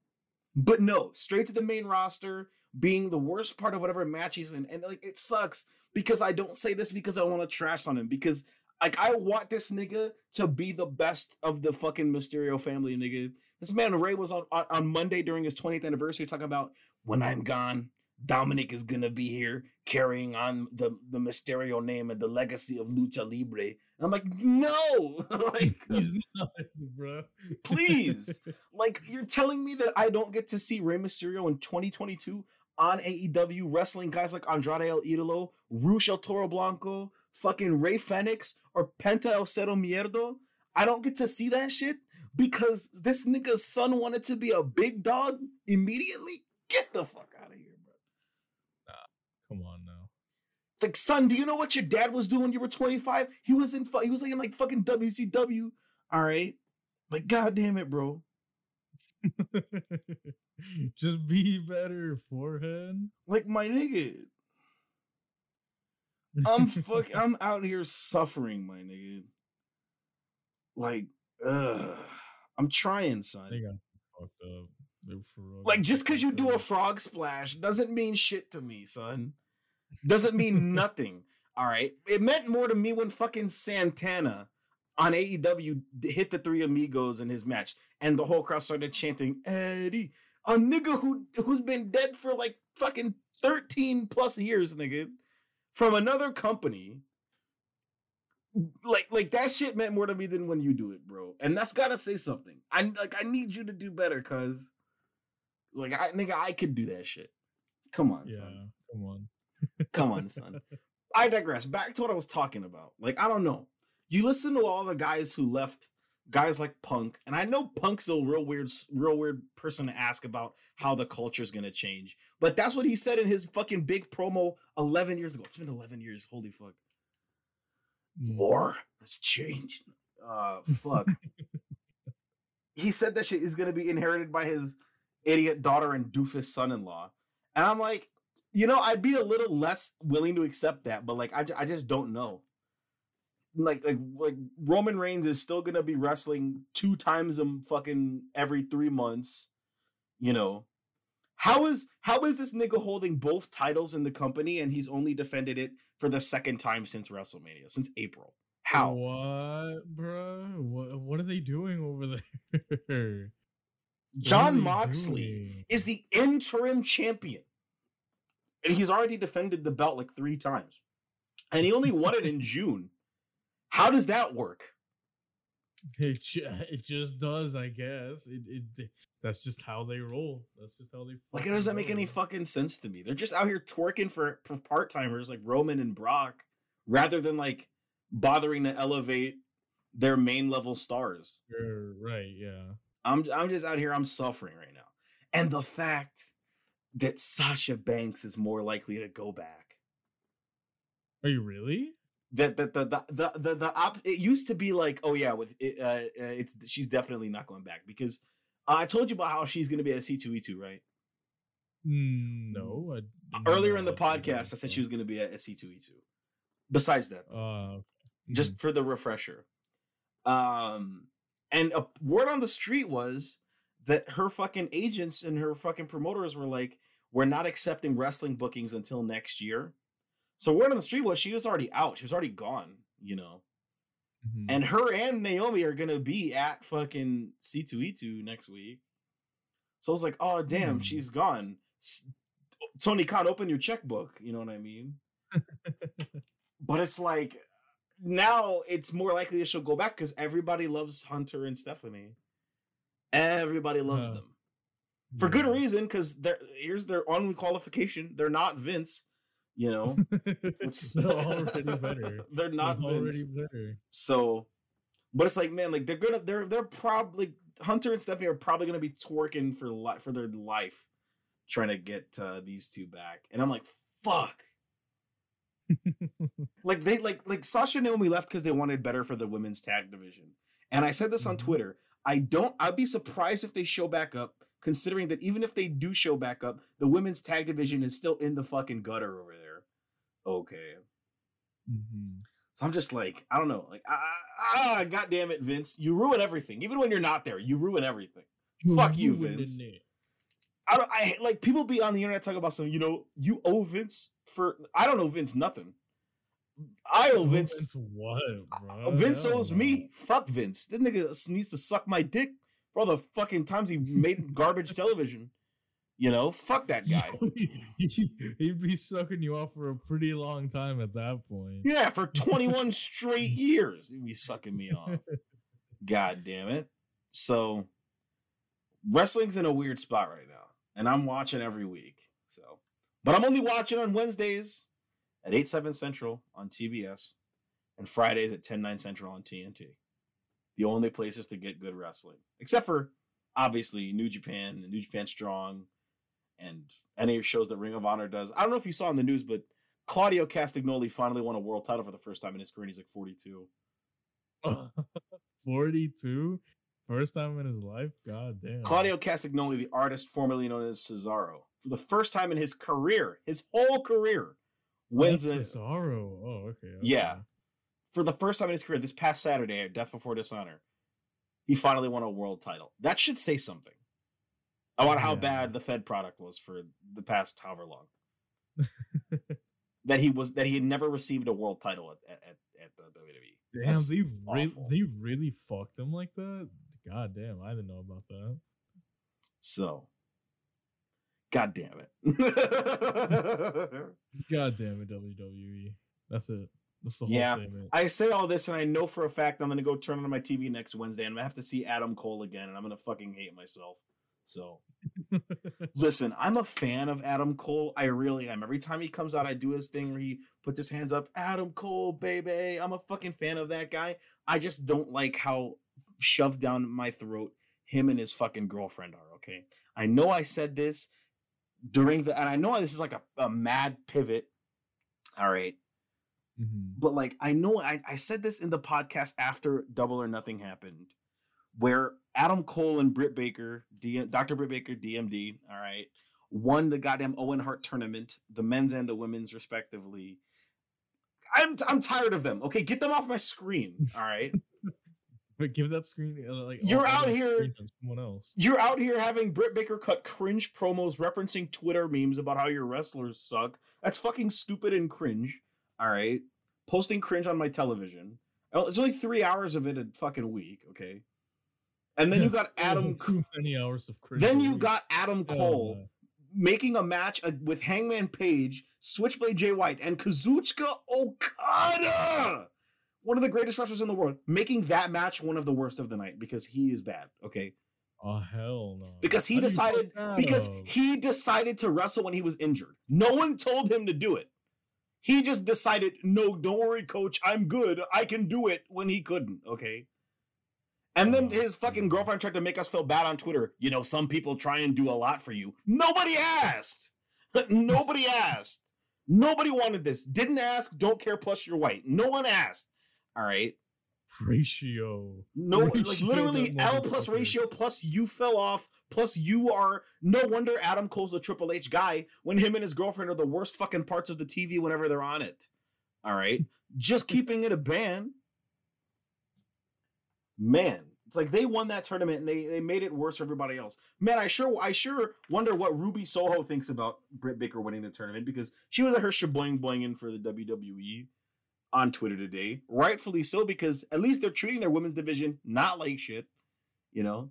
But no, straight to the main roster, being the worst part of whatever match he's in. And like it sucks because I don't say this because I want to trash on him. Because like I want this nigga to be the best of the fucking Mysterio family, nigga. This man Rey was on, on, on Monday during his 20th anniversary talking about when I'm gone, Dominic is gonna be here carrying on the, the Mysterio name and the legacy of Lucha Libre. And I'm like, no, like He's not, bro. please. like you're telling me that I don't get to see Rey Mysterio in 2022 on AEW wrestling guys like Andrade El Idolo, Rush El Toro Blanco, fucking Rey Fenix, or Penta El Zero Miedo. I don't get to see that shit because this nigga's son wanted to be a big dog immediately. Get the fuck out of here, bro. Come on now. Like, son, do you know what your dad was doing when you were 25? He was in, he was like in like fucking WCW. All right, like, god damn it, bro. Just be better, forehead. Like my nigga. I'm fuck I'm out here suffering, my nigga. Like, ugh. I'm trying, They son. got fucked up. They're for real. Like, just because you do a frog splash doesn't mean shit to me, son. Doesn't mean nothing. All right. It meant more to me when fucking Santana on AEW hit the three amigos in his match, and the whole crowd started chanting Eddie, a nigga who who's been dead for like fucking 13 plus years, nigga, from another company. Like, like that shit meant more to me than when you do it, bro. And that's gotta say something. I like I need you to do better, cuz like I nigga, I could do that shit. Come on, Yeah, son. come on. Come on, son. I digress. Back to what I was talking about. Like, I don't know. You listen to all the guys who left, guys like Punk, and I know Punk's a real weird, real weird person to ask about how the culture is gonna change. But that's what he said in his fucking big promo 11 years ago. It's been 11 years. Holy fuck. War has changed. Uh, fuck. he said that shit is gonna be inherited by his idiot daughter and doofus son-in-law, and I'm like, you know, I'd be a little less willing to accept that, but like, I, I just don't know. Like, like, like Roman Reigns is still gonna be wrestling two times a fucking every three months. You know, how is how is this nigga holding both titles in the company and he's only defended it for the second time since WrestleMania, since April? How? What, bro? What What are they doing over there? Jon Moxley doing? is the interim champion. And he's already defended the belt like three times. And he only won it in June. How does that work? It, it just does, I guess. It, it that's just how they roll. That's just how they Like it doesn't make any fucking sense to me. They're just out here twerking for, for part timers like Roman and Brock, rather than like bothering to elevate their main level stars. You're right, yeah. I'm I'm just out here. I'm suffering right now, and the fact that Sasha Banks is more likely to go back. Are you really? That that the the the the, the op- it used to be like oh yeah with it, uh, uh, it's she's definitely not going back because uh, I told you about how she's going to be at C two E two right Mm, No. I earlier in the podcast I said she was going to be at C two E two. Besides that, though, Uh, just for the refresher. Um, and a word on the street was that her fucking agents and her fucking promoters were like, "We're not accepting wrestling bookings until next year." So word on the street was she was already out. She was already gone. You know. Mhm. and her and Naomi are gonna be at fucking C2E2 next week. So I was like, oh damn, Hmm. she's gone. S- Tony Khan, open your checkbook. You know what I mean? but it's like now it's more likely that she'll go back because everybody loves Hunter and Stephanie. Everybody loves Yeah. them for good reason because they're here's their only qualification. They're not Vince. You know, They're already better. they're not They're Vince. better. So, but it's like, man, like they're gonna, they're, they're probably Hunter and Stephanie are probably gonna be twerking for li- for their life, trying to get uh, these two back. And I'm like, fuck. Like they like like Sasha and Naomi left because they wanted better for the women's tag division. And I said this on Mhm. Twitter. I don't. I'd be surprised if they show back up, considering that even if they do show back up, the women's tag division is still in the fucking gutter over there. Okay. Mhm. So I'm just like, I don't know, like, ah, ah, god damn it, Vince, you ruin everything. Even when you're not there, you ruin everything. Fuck you, Vince. it. I don't, I like people be on the internet talking about some, you know, you owe Vince for. I don't know Vince nothing. I owe Vince. Vince what, uh, bro? Vince owes me. Fuck Vince. This nigga needs to suck my dick for all the fucking times he made garbage television. You know, fuck that guy. He'd be sucking you off for a pretty long time at that point. Yeah, for 21 straight years, he'd be sucking me off. God damn it. So, wrestling's in a weird spot right now, and I'm watching every week. So, but I'm only watching on Wednesdays at 8 7 Central on TBS and Fridays at 10 9 Central on TNT. The only places to get good wrestling, except for obviously New Japan and New Japan Strong and any shows that Ring of Honor does. I don't know if you saw in the news, but Claudio Castagnoli finally won a world title for the first time in his career. and He's like 42. 42? First time in his life? God damn. Claudio Castagnoli, the artist formerly known as Cesaro, for the first time in his career, his whole career, wins a, Cesaro. Oh, okay. okay. Yeah. for the first time in his career this past Saturday at Death Before Dishonor. He finally won a world title. That should say something about how bad the Fed product was for the past however long. that he was that he had never received a world title at at, at, the WWE. Damn, That's they, re- they really fucked him like that? God damn, I didn't know about that. So, God damn it. God damn it, WWE. That's it. That's the whole Yeah, statement. I say all this, and I know for a fact I'm gonna go turn on my TV next Wednesday, and I'm gonna have to see Adam Cole again, and I'm gonna fucking hate myself. So, listen, I'm a fan of Adam Cole. I really am. Every time he comes out, I do his thing where he puts his hands up. Adam Cole, baby. I'm a fucking fan of that guy. I just don't like how shoved down my throat him and his fucking girlfriend are. Okay, I know I said this during the, and I know this is like a, a mad pivot. All right, Mhm. but like I know I, I said this in the podcast after Double or Nothing happened, where Adam Cole and Britt Baker, D, Dr. Britt Baker, DMD, all right, won the goddamn Owen Hart tournament, the men's and the women's respectively. I'm I'm tired of them. Okay, get them off my screen. All right, But give that screen uh, like You're out here- someone else. you're out here having Britt Baker cut cringe promos referencing Twitter memes about how your wrestlers suck. That's fucking stupid and cringe. All right, posting cringe on my television. Oh, It's only three hours of it a fucking week. Okay, and then you got Adam. too many hours of cringe. Then you got Adam Hell Cole no. making a match uh, with Hangman Page, Switchblade Jay White, and Kazuchika Okada, one of the greatest wrestlers in the world, making that match one of the worst of the night because he is bad. Okay, Oh hell no. because he How do you fuck decided because up? he decided to wrestle when he was injured. No one told him to do it. He just decided, no, don't worry, coach, I'm good. I can do it when he couldn't. Okay. And then Oh, his fucking girlfriend tried to make us feel bad on Twitter. You know, some people try and do a lot for you. Nobody asked. Nobody asked. Nobody wanted this. Didn't ask. Don't care. Plus, you're white. No one asked. All right. ratio. No, like literally L plus ratio plus you fell off plus you are no wonder Adam Cole's a Triple H guy when him and his girlfriend are the worst fucking parts of the TV whenever they're on it. All right, just keeping it a ban. Man, it's like they won that tournament and they they made it worse for everybody else. Man, I sure I sure wonder what Ruby Soho thinks about Britt Baker winning the tournament because she was at her shaboing boinging for the WWE. On Twitter today, rightfully so, because at least they're treating their women's division not like shit. You know,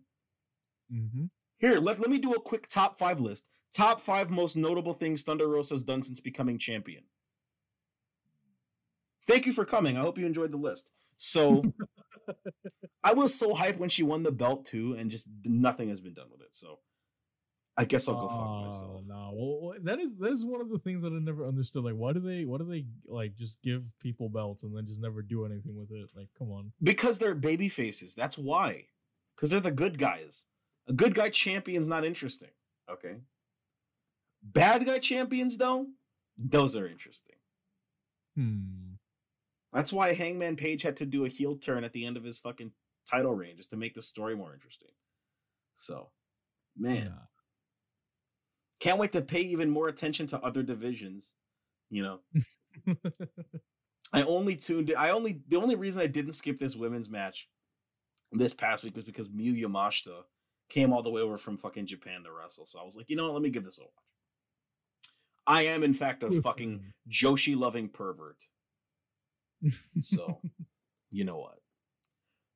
Mm-hmm. here let let me do a quick top five list. Top five most notable things Thunder Rosa's done since becoming champion. Thank you for coming. I hope you enjoyed the list. So I was so hyped when she won the belt too, and just nothing has been done with it. So I guess I'll go fuck myself. Oh, no, well, that is that is one of the things that I never understood. Like, why do they why do they like just give people belts and then just never do anything with it? Like, come on. Because they're baby faces. That's why. Because they're the good guys. A good guy champion's not interesting. Okay. Bad guy champions, though, those are interesting. Hmm. That's why Hangman Page had to do a heel turn at the end of his fucking title reign just to make the story more interesting. So, man, can't wait to pay even more attention to other divisions. You know, I only tuned. In, I only the only reason I didn't skip this women's match this past week was because Miyu Yamashita came all the way over from fucking Japan to wrestle. So I was like, you know what? Let me give this a watch. I am in fact a fucking Joshi loving pervert. So, you know what?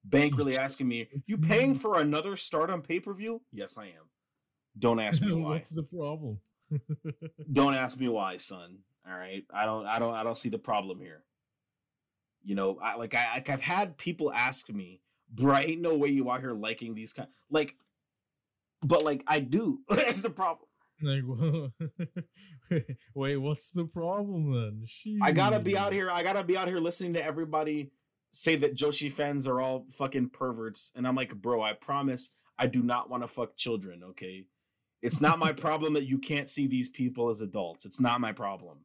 Bank really asking me, you paying for another stardom pay per view? Yes, I am. Don't ask me why. What's the problem? Don't ask me why, son. All right, I don't, I don't, I don't see the problem here. You know, I like, I, like, I've had people ask me, bro, ain't no way you out here liking these kind, like, but like, I do. That's the problem. like, wait, what's the problem then? I gotta be out here. I gotta be out here listening to everybody say that Joshi fans are all fucking perverts, and I'm like, bro, I promise I do not want to fuck children. Okay, it's not my problem that you can't see these people as adults. It's not my problem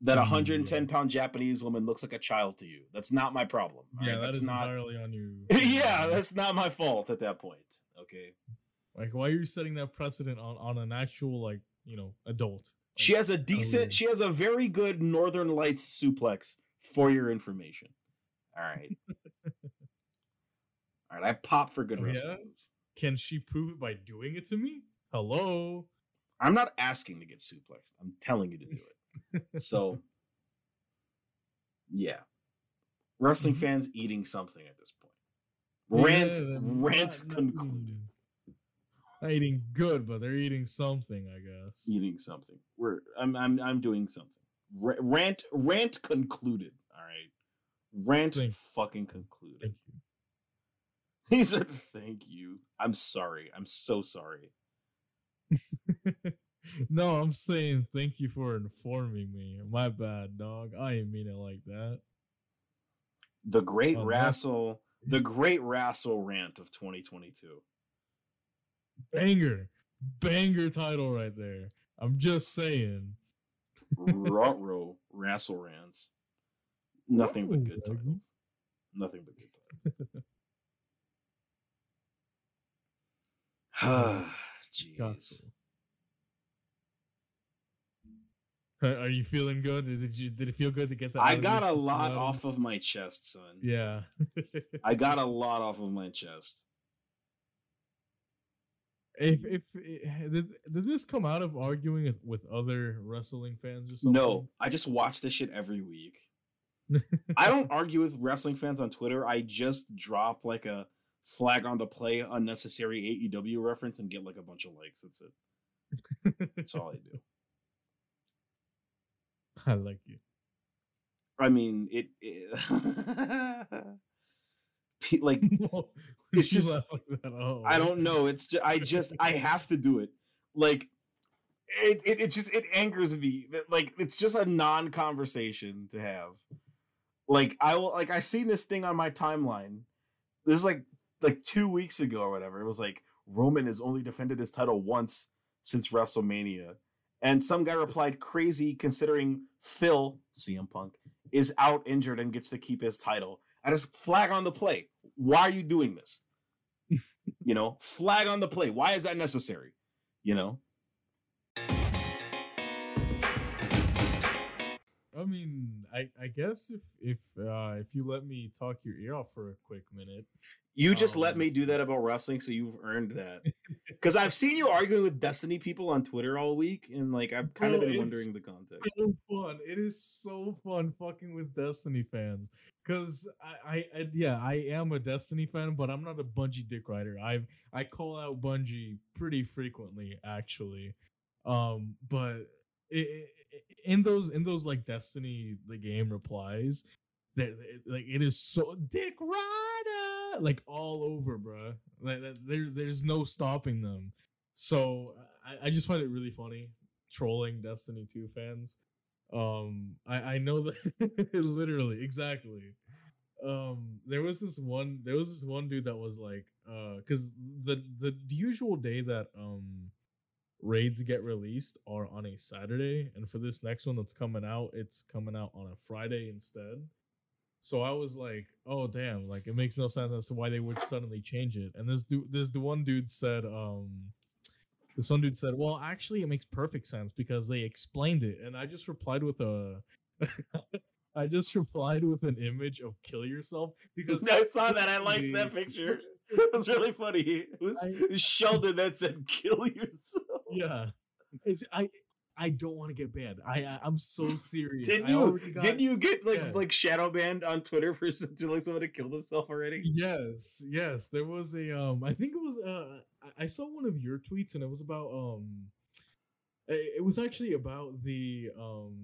that a Mm, 110 pound Japanese woman looks like a child to you. That's not my problem. all Yeah, right? that that's is not. entirely on you. yeah, that's not my fault at that point. Okay, like why are you setting that precedent on on an actual like you know adult? she has a decent. She has a very good Northern Lights suplex for your information. All right. All right, I pop for good Oh, wrestling yeah? can she prove it by doing it to me? Hello. I'm not asking to get suplexed. I'm telling you to do it. So, yeah, wrestling Mhm. fans eating something at this point. Rant, Yeah, rant not- concluded. eating- Not eating good, but they're eating something, I guess. Eating something. We're I'm I'm I'm doing something. Ra- rant rant concluded. All right, rant Thank- fucking concluded. Thank you. He said, "Thank you. I'm sorry. I'm so sorry." no, I'm saying thank you for informing me. My bad, dog. I didn't mean it like that. The great Oh, that's- wrestle, the great wrestle rant of 2022. Banger. Banger title right there. I'm just saying. Rotro wrestle rants. Nothing but good titles. Nothing but good titles. Jeez. Are you feeling good? Did you did it feel good to get that? I got a lot out? off of my chest, son. Yeah. I got a lot off of my chest. if if eh, did, did this come out of arguing with other wrestling fans or something? No, I just watch this shit every week. I don't argue with wrestling fans on Twitter. I just drop like a flag on the play unnecessary AEW reference and get like a bunch of likes. That's it. That's all I do. I like you. I mean, it. it like It's just- laugh like that? I don't know. It's just, I just I have to do it. Like it, it it just it angers me. that, Like it's just a non-conversation to have. Like I will like I seen this thing on my timeline. This is like like two weeks ago or whatever. It was like Roman has only defended his title once since WrestleMania. And some guy replied, crazy considering Phil, CM Punk, is out injured and gets to keep his title. I just flag on the play. Why are you doing this? you know, flag on the play. Why is that necessary? You know, I mean, I I guess if if uh if you let me talk your ear off for a quick minute, you just let Um, me do that about wrestling, so you've earned that. Because I've seen you arguing with Destiny people on Twitter all week, and like I've kind of been wondering the context. so fun. It is so fun fucking with Destiny fans. Cause I, I, I yeah, I am a Destiny fan, but I'm not a Bungie dick rider. I I call out Bungie pretty frequently, actually. Um, but in those in those like Destiny the game replies, that like it is so dick rider like all over, bruh. Like there's there's no stopping them. So I, I just find it really funny trolling Destiny 2 fans. Um, I, I know that literally exactly. Um, there was this one there was this one dude that was like, uh, because the the usual day that um raids get released are on a Saturday, and for this next one that's coming out, it's coming out on a Friday instead. So I was like, "Oh damn!" Like it makes no sense as to why they would suddenly change it. And this dude, this the one dude said, um, this one dude said, "Well, actually, it makes perfect sense because they explained it." And I just replied with a, I just replied with an image of "kill yourself" because I saw that. I liked that picture. It was really funny. It was, I- it was Sheldon that said "kill yourself." Yeah, it's, I I don't want to get banned. I, I I'm so serious. Did you got- did you get like yeah. like shadow banned on Twitter for s- telling someone to kill themselves already? Yes, yes. There was a um I think it was uh I- saw one of your tweets and it was about um it it was actually about the um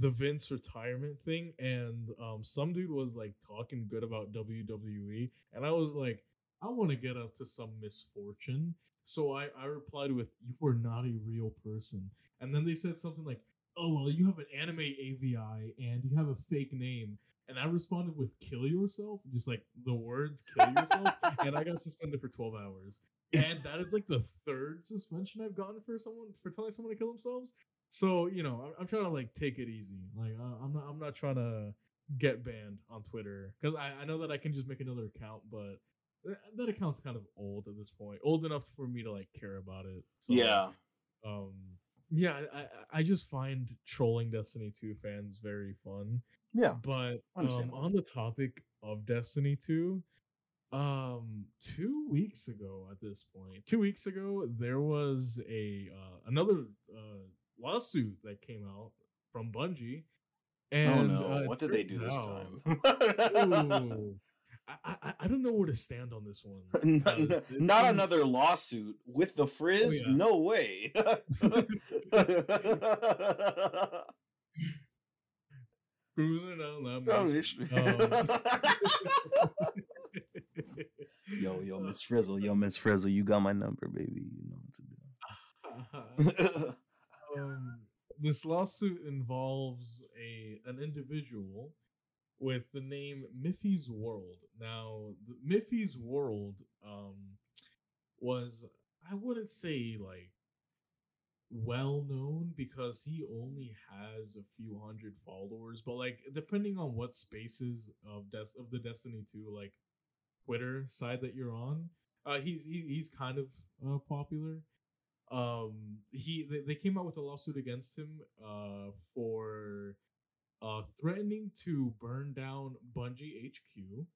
the Vince retirement thing and um some dude was like talking good about WWE and I was like I want to get up to some misfortune. So I I replied with you are not a real person. And then they said something like oh well you have an anime AVI and you have a fake name and I responded with "kill yourself," just like the words "kill yourself," and I got suspended for twelve hours. And that is like the third suspension I've gotten for someone for telling someone to kill themselves. So you know, I'm, I'm trying to like take it easy. Like uh, I'm not I'm not trying to get banned on Twitter because I, I know that I can just make another account, but that account's kind of old at this point, old enough for me to like care about it. So, Yeah. um yeah I, I i just find trolling destiny 2 fans very fun Yeah. but um, on the topic of destiny 2 um two weeks ago at this point two weeks ago there was a uh, another uh lawsuit that came out from bungie and oh no! uh, what did they do this out- time? Ooh, I, I i don't know where to stand on this one Not, not seems- another lawsuit with the frizz? yeah. No way. cruising on that Oh, mess. yo, yo, Miss Frizzle, yo, Miss Frizzle, you got my number, baby. You know what to do. um, this lawsuit involves a an individual with the name Miffy's World. Now, Miffy's World um, was I wouldn't say like well known because he only has a few hundred followers, but like depending on what spaces of Des- of the Destiny 2 like Twitter side that you're on, uh, he's he, he's kind of uh, popular um he they, they came out with a lawsuit against him uh for uh threatening to burn down bungie hq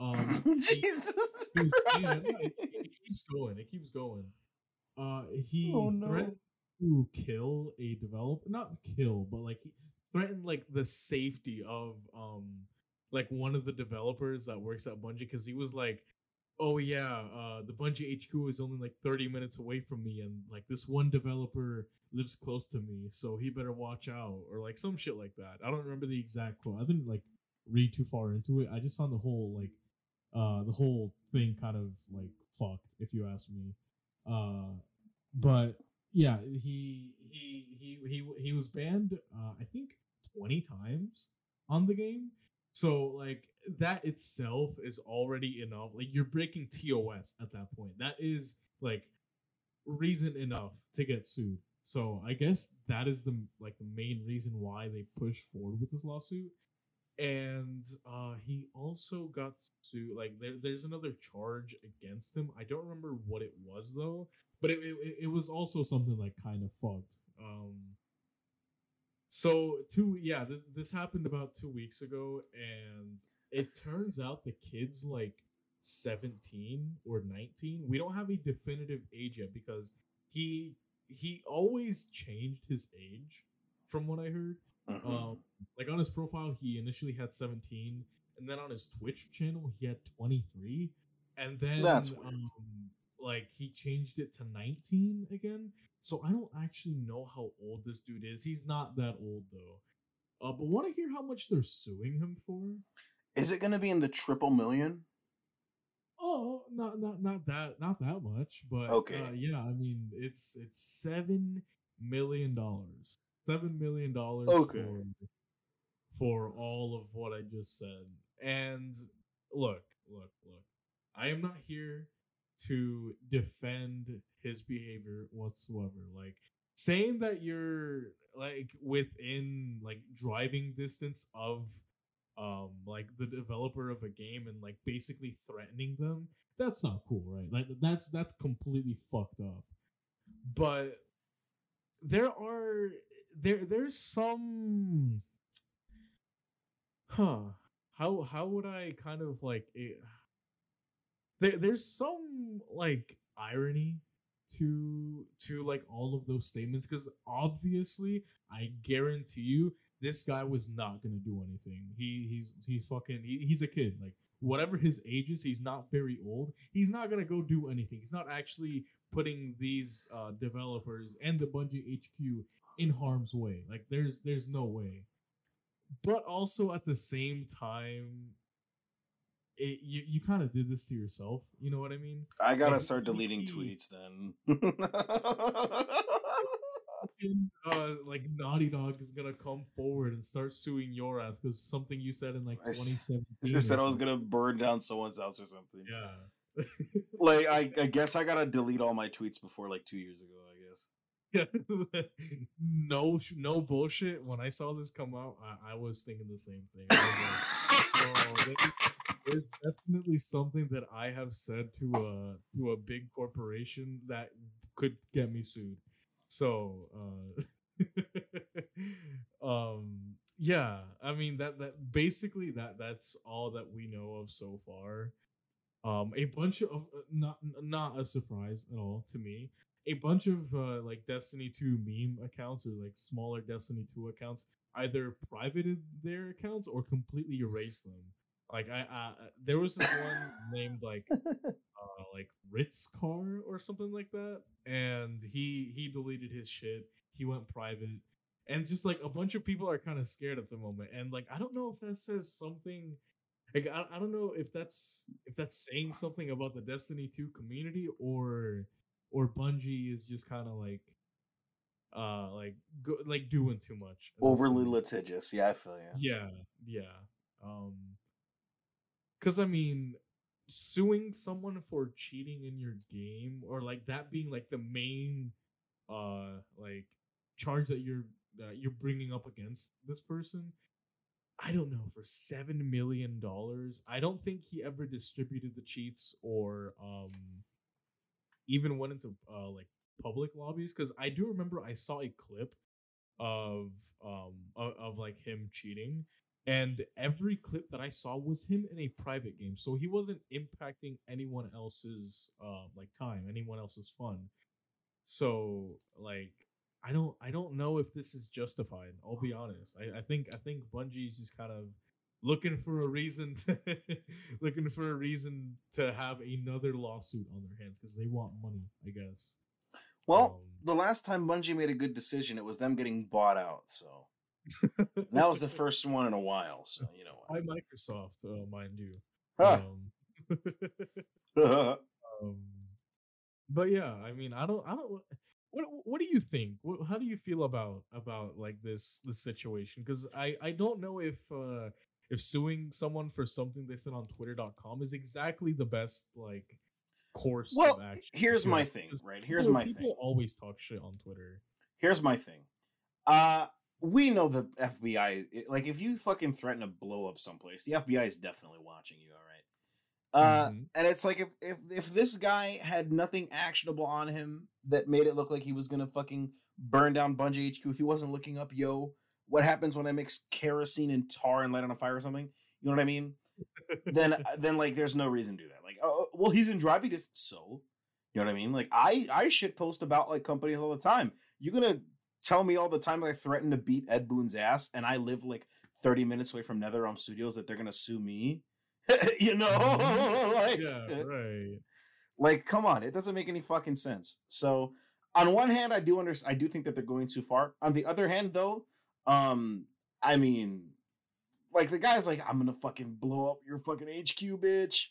um Jesus. he yeah, it, it keeps going it keeps going uh he Oh, no. threatened to kill a developer not kill but like he threatened like the safety of um like one of the developers that works at bungie because he was like oh yeah, uh, the Bungie HQ is only like 30 minutes away from me, and like this one developer lives close to me, so he better watch out, or like some shit like that. I don't remember the exact quote. I didn't like read too far into it. I just found the whole like uh the whole thing kind of like fucked, if you ask me. Uh, but yeah, he he he he he was banned. Uh, I think 20 times on the game. So like that itself is already enough. Like you're breaking TOS at that point. That is like reason enough to get sued. So I guess that is the like the main reason why they pushed forward with this lawsuit. And uh he also got sued. Like there, there's another charge against him. I don't remember what it was though, but it it, it was also something like kind of fucked. Um so two yeah, th- this happened about two weeks ago, and it turns out the kid's like 17 or 19. We don't have a definitive age yet because he he always changed his age from what I heard. Mhm. Um, like on his profile, he initially had 17, and then on his Twitch channel, he had 23, and then That's um, like he changed it to 19 again. So I don't actually know how old this dude is. He's not that old though. Uh, but want to hear how much they're suing him for? Is it going to be in the triple million? Oh, not not not that not that much, but Okay. uh, yeah, I mean it's it's seven million dollars, seven million dollars Okay. for for all of what I just said. And look, look, look, I am not here to defend his behavior whatsoever. Like saying that you're like within like driving distance of um like the developer of a game and like basically threatening them that's not cool right like that's that's completely fucked up but there are there there's some huh how how would i kind of like eh, there there's some like irony to to like all of those statements because obviously i guarantee you this guy was not gonna do anything. He he's he's fucking he, he's a kid like whatever his age is he's not very old. He's not gonna go do anything. He's not actually putting these uh developers and the bungie hq in harm's way. Like there's there's no way. But also at the same time it, you, you kind of did this to yourself you know what i mean I got to Like, start deleting he- tweets then. uh, like Naughty Dog is gonna come forward and start suing your ass because something you said in like 2017. I said I was going to burn down someone's house or something. Yeah. Like, I, I guess I got to delete all my tweets before like two years ago, I guess. yeah. no, no bullshit. When I saw this come out, I, I was thinking the same thing. I was like, there- there's definitely something that I have said to a to a big corporation that could get me sued. So, uh, um, yeah, I mean that that basically that that's all that we know of so far. Um, a bunch of uh, not not a surprise at all to me. A bunch of uh, like Destiny 2 meme accounts or like smaller Destiny 2 accounts either privated their accounts or completely erased them. Like I, uh, there was this one named like uh, like Ritz Car or something like that, and he he deleted his shit. He went private, and just like a bunch of people are kind of scared at the moment. And like I don't know if that says something. Like I, I don't know if that's if that's saying something about the Destiny 2 community or or Bungie is just kind of like uh like go, like doing too much. Overly litigious. Yeah, I feel you. Yeah, yeah. Um cuz I mean suing someone for cheating in your game or like that being like the main uh like charge that you're that you're bringing up against this person I don't know for 7 million dollars. I don't think he ever distributed the cheats or um even went into uh like public lobbies cuz I do remember I saw a clip of um of, of like him cheating and every clip that I saw was him in a private game. So he wasn't impacting anyone else's uh like time anyone else's fun. So like I don't I don't know if this is justified I'll be honest. I, I think I think Bungie's just kind of looking for a reason to looking for a reason to have another lawsuit on their hands because they want money I guess. Well, Um, the last time Bungie made a good decision, it was them getting bought out. So that was the first one in a while. So you know by? Microsoft, uh, mind you. Huh. Um, um, but yeah, I mean, I don't, I don't. What What do you think? What, how do you feel about about like this this situation? Because I I don't know if uh if suing someone for something they said on Twitter.com is exactly the best like course. Well, of action. here's my thing, right? Here's people- my people thing. always talk shit on Twitter. Here's my thing. Uh we know the FBI. Like, if you fucking threaten to blow up someplace, the FBI is definitely watching you. All right. Uh, Mhm. and it's like if if if this guy had nothing actionable on him that made it look like he was gonna fucking burn down Bungie HQ, if he wasn't looking up, yo, what happens when I mix kerosene and tar and light on a fire or something? You know what I mean? then uh, then like there's no reason to do that. Like uh, well, he's in driving distance, so you know what I mean. Like I I shit post about like companies all the time. You're gonna tell me all the time I threaten to beat Ed Boon's ass, and I live like 30 minutes away from NetherRealm Studios that they're gonna sue me. you know, like yeah, right. like come on, it doesn't make any fucking sense. So on one hand, I do understand. I do think that they're going too far. On the other hand, though, um, I mean, like the guy's like, I'm gonna fucking blow up your fucking HQ, bitch.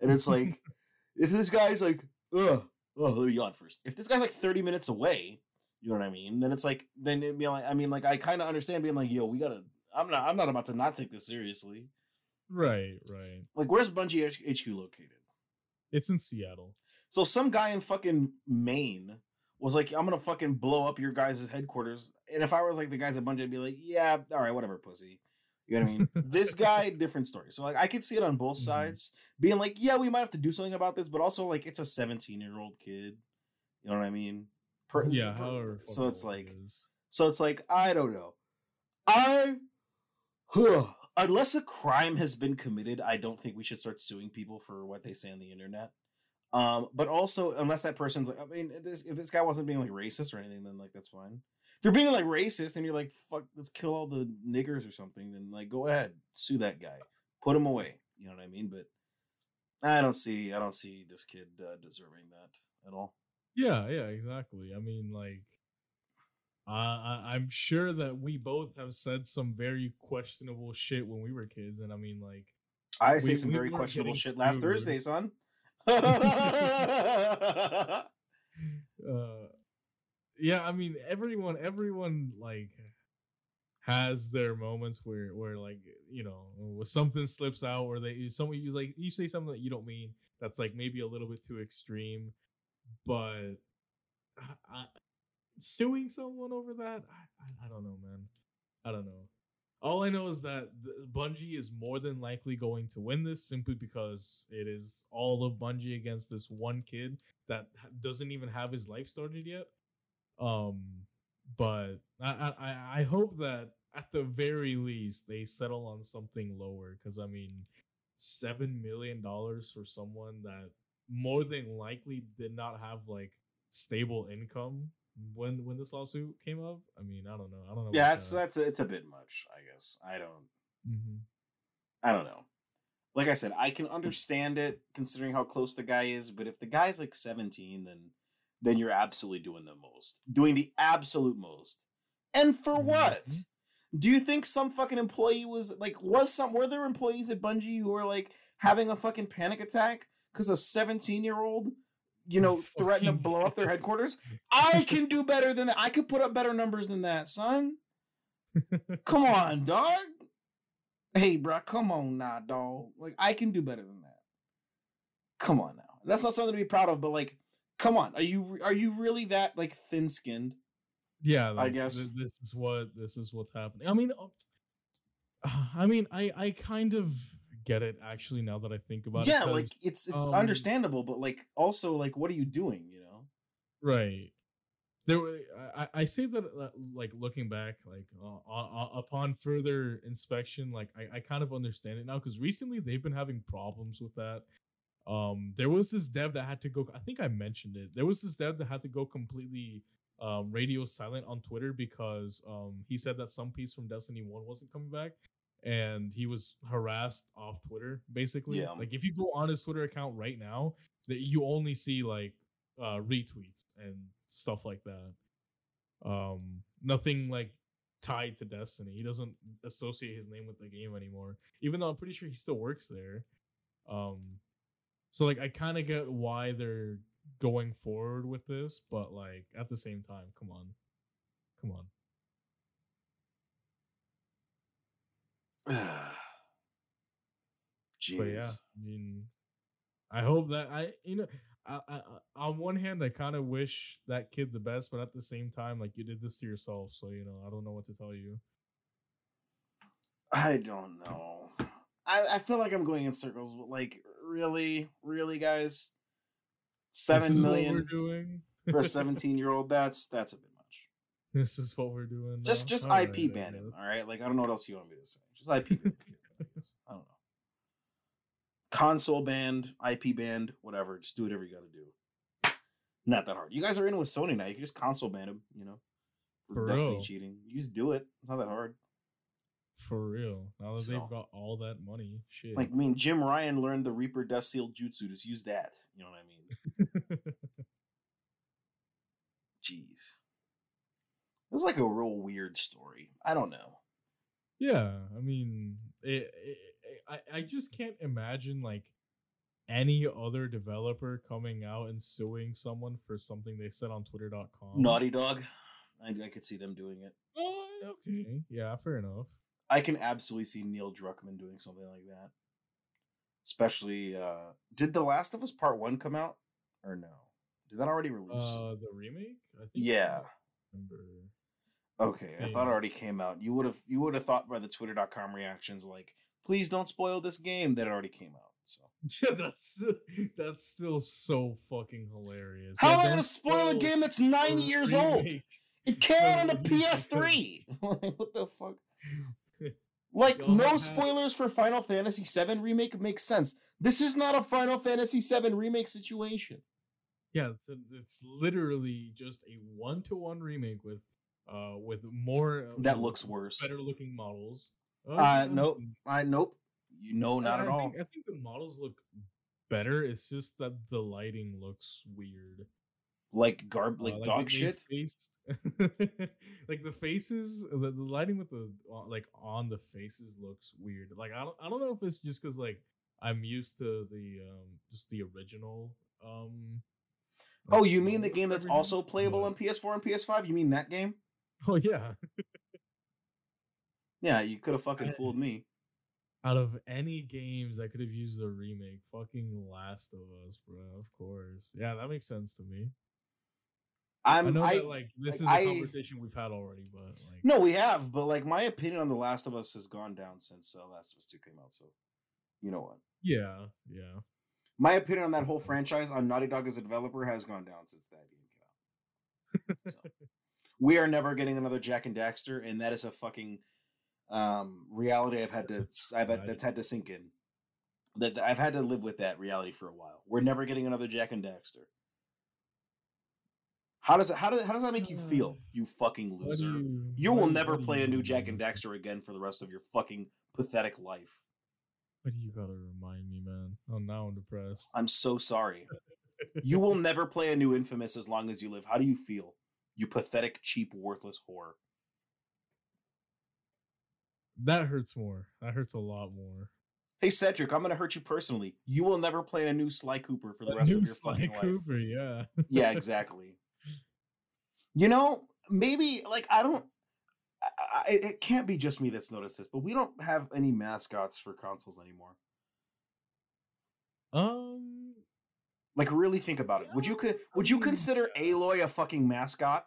And it's like, if this guy's like, ugh, oh, let me yawn first. If this guy's like 30 minutes away, you know what I mean? Then it's like, then it'd be like, I mean, like, I kind of understand being like, yo, we gotta. I'm not. I'm not about to not take this seriously. Right, right. Like, where's Bungie H- HQ located? It's in Seattle. So some guy in fucking Maine was like, I'm gonna fucking blow up your guys' headquarters. And if I was like the guys at Bungie, I'd be like, yeah, all right, whatever, pussy. You know what I mean? this guy, different story. So like I could see it on both Mhm. sides, being like, yeah, we might have to do something about this, but also like it's a 17 year old kid. You know what I mean? Per- Yeah, per- so it's like is. so it's like I don't know. I huh, unless a crime has been committed, I don't think we should start suing people for what they say on the internet. Um, but also unless that person's like, I mean, if this if this guy wasn't being like racist or anything, then like that's fine. If you're being like racist and you're like, fuck, let's kill all the niggers or something, then like go ahead, sue that guy, put him away. You know what I mean? But I don't see, I don't see this kid uh, deserving that at all. Yeah, yeah, exactly. I mean, like, uh, I, I'm sure that we both have said some very questionable shit when we were kids, and I mean, like, I We- say some we very questionable shit last. Thursday, son. uh, yeah, I mean, everyone, everyone, like, has their moments where, where, like, you know, something slips out, or they, someone you like, you say something that you don't mean, that's like maybe a little bit too extreme, but I, suing someone over that, I, I, don't know, man. I don't know. All I know is that Bungie is more than likely going to win this simply because it is all of Bungie against this one kid that doesn't even have his life started yet. Um, but I I, I- I hope that at the very least they settle on something lower because I mean, seven million dollars for someone that more than likely did not have like stable income when when this lawsuit came up. I mean, I don't know. I don't know. yeah, that's that. that's a, it's a bit much, I guess. I don't Mhm. I don't know. Like I said, I can understand it considering how close the guy is, but if the guy's like 17, then then you're absolutely doing the most. Doing the absolute most. And for what? Mhm. Do you think some fucking employee was like was some were there employees at Bungie who were like having a fucking panic attack because a 17 year old you know threatened to blow up their headquarters? I can do better than that. I could put up better numbers than that, son. Come on, dog. Hey, bro, come on now, dog. Like I can do better than that. Come on now. That's not something to be proud of, but like, come on. Are you are you really that like thin skinned? yeah, I like, guess. th- this is what this is what's happening. I mean, uh, I mean, I I kind of get it actually now that I think about it. Yeah, like it's it's um, understandable, but like also like what are you doing? You know? right there were I, I say that uh, like looking back like uh, uh, upon further inspection like I, I kind of understand it now because recently they've been having problems with that um there was this dev that had to go i think i mentioned it there was this dev that had to go completely um radio silent on twitter because um he said that some piece from destiny 1 wasn't coming back and he was harassed off twitter basically. Yeah. like if you go on his twitter account right now that you only see like uh retweets and stuff like that. Um nothing like tied to destiny. He doesn't associate his name with the game anymore even though i'm pretty sure he still works there. Um so like i kind of get why they're going forward with this but like at the same time come on. Come on Jeez. But yeah, I mean, I hope that I, you know, I, I, on one hand, I kind of wish that kid the best, but at the same time, like you did this to yourself, so you know, I don't know what to tell you. I don't know. I, I feel like I'm going in circles, but like really, really, guys, seven million for a 17 year old. That's that's a bit. This is what we're doing. Just now? just Alright, IP I ban him. All right, like I don't know what else you want me to say. Just IP ban him. I don't know. console banned, IP banned, whatever. Just do whatever you got to do. Not that hard. You guys are in with Sony now. You can just console ban them. You know, For Destiny real. cheating. You just do it. It's not that hard. For real. Now that So- they've got all that money, shit. Like I mean, Jim Ryan learned the Reaper Death Seal Jutsu. Just use that. You know what I mean? Jeez. It was like a real weird story. I don't know. yeah, I mean, it, it, I I just can't imagine like any other developer coming out and suing someone for something they said on Twitter.com. Naughty Dog. I, I could see them doing it. Oh, okay. Yeah, fair enough. I can absolutely see Neil Druckmann doing something like that. Especially, uh did The Last of Us Part One come out or no? Did that already release? Uh, the remake. I think yeah. Remember. Okay, I thought it already came out. You would have you would have thought by the Twitter.com reactions like, please don't spoil this game that already came out. So Yeah, that's that's still so fucking hilarious. how am I gonna spoil a game that's nine years old? It came out on the the. PS3. Like, what the fuck? Like Y'all no have- spoilers for Final Fantasy VII remake makes sense. This is not a Final Fantasy VII remake situation. Yeah, it's a, it's literally just a one to one remake with uh with more uh, That with looks worse. better looking models. Uh, Um, nope. I nope. You know, not I- at I all. Think, I think the models look better. It's just that the lighting looks weird. Like garb, like Uh, dog they- they shit. face- like the faces, the, the lighting with the uh, like on the faces looks weird. Like I don't, I don't know if it's just because like I'm used to the um just the original um. Oh, you mean the game that's also playable on PS4 and PS5? You mean that game? Oh yeah. Yeah, you could have fucking fooled me. Out of any games I could have used a remake, fucking Last of Us, bro. Of course. Yeah, that makes sense to me. i I'm know I, that like this like, is a conversation we've had already, but like no, we have, but like my opinion on The Last of Us has gone down since uh, Last of Us 2 came out, so you know what? yeah, yeah. My opinion on that whole franchise on Naughty Dog as a developer has gone down since that game came out. So, we are never getting another Jak and Daxter, and that is a fucking um, reality I've had to I've had, that's had to sink in. That I've had to live with that reality for a while. We're never getting another Jak and Daxter. How does it? How does how does that make you feel? You fucking loser. You, you- will never play a new Jak and Daxter again for the rest of your fucking pathetic life. What do you gotta remind me, man? Oh, now I'm depressed. I'm so sorry. You will never play a new Infamous as long as you live. How do you feel? You pathetic, cheap, worthless whore. That hurts more. That hurts a lot more. Hey Cedric, I'm gonna hurt you personally. You will never play a new Sly Cooper for the That rest of your Sly fucking life. Cooper, yeah. Yeah, exactly. you know, maybe like I don't. I, it can't be just me that's noticed this, but we don't have any mascots for consoles anymore. Um, Like, really think about it. Would you co- would you consider Aloy a fucking mascot,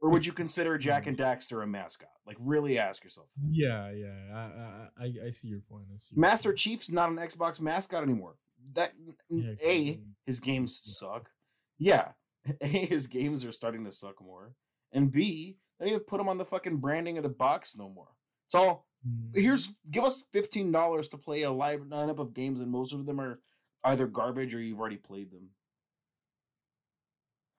or would you consider Jak Mm. and Daxter a mascot? Like, really ask yourself. that. yeah, yeah. I, I, I, see your point. I see your Master point. Chief's not an Xbox mascot anymore. That Yeah, a his games yeah. suck. Yeah, a his games are starting to suck more, and b they don't even put him on the fucking branding of the box no more. It's all mm, here's give us fifteen dollars to play a live lineup of games, and most of them are either garbage or you've already played them.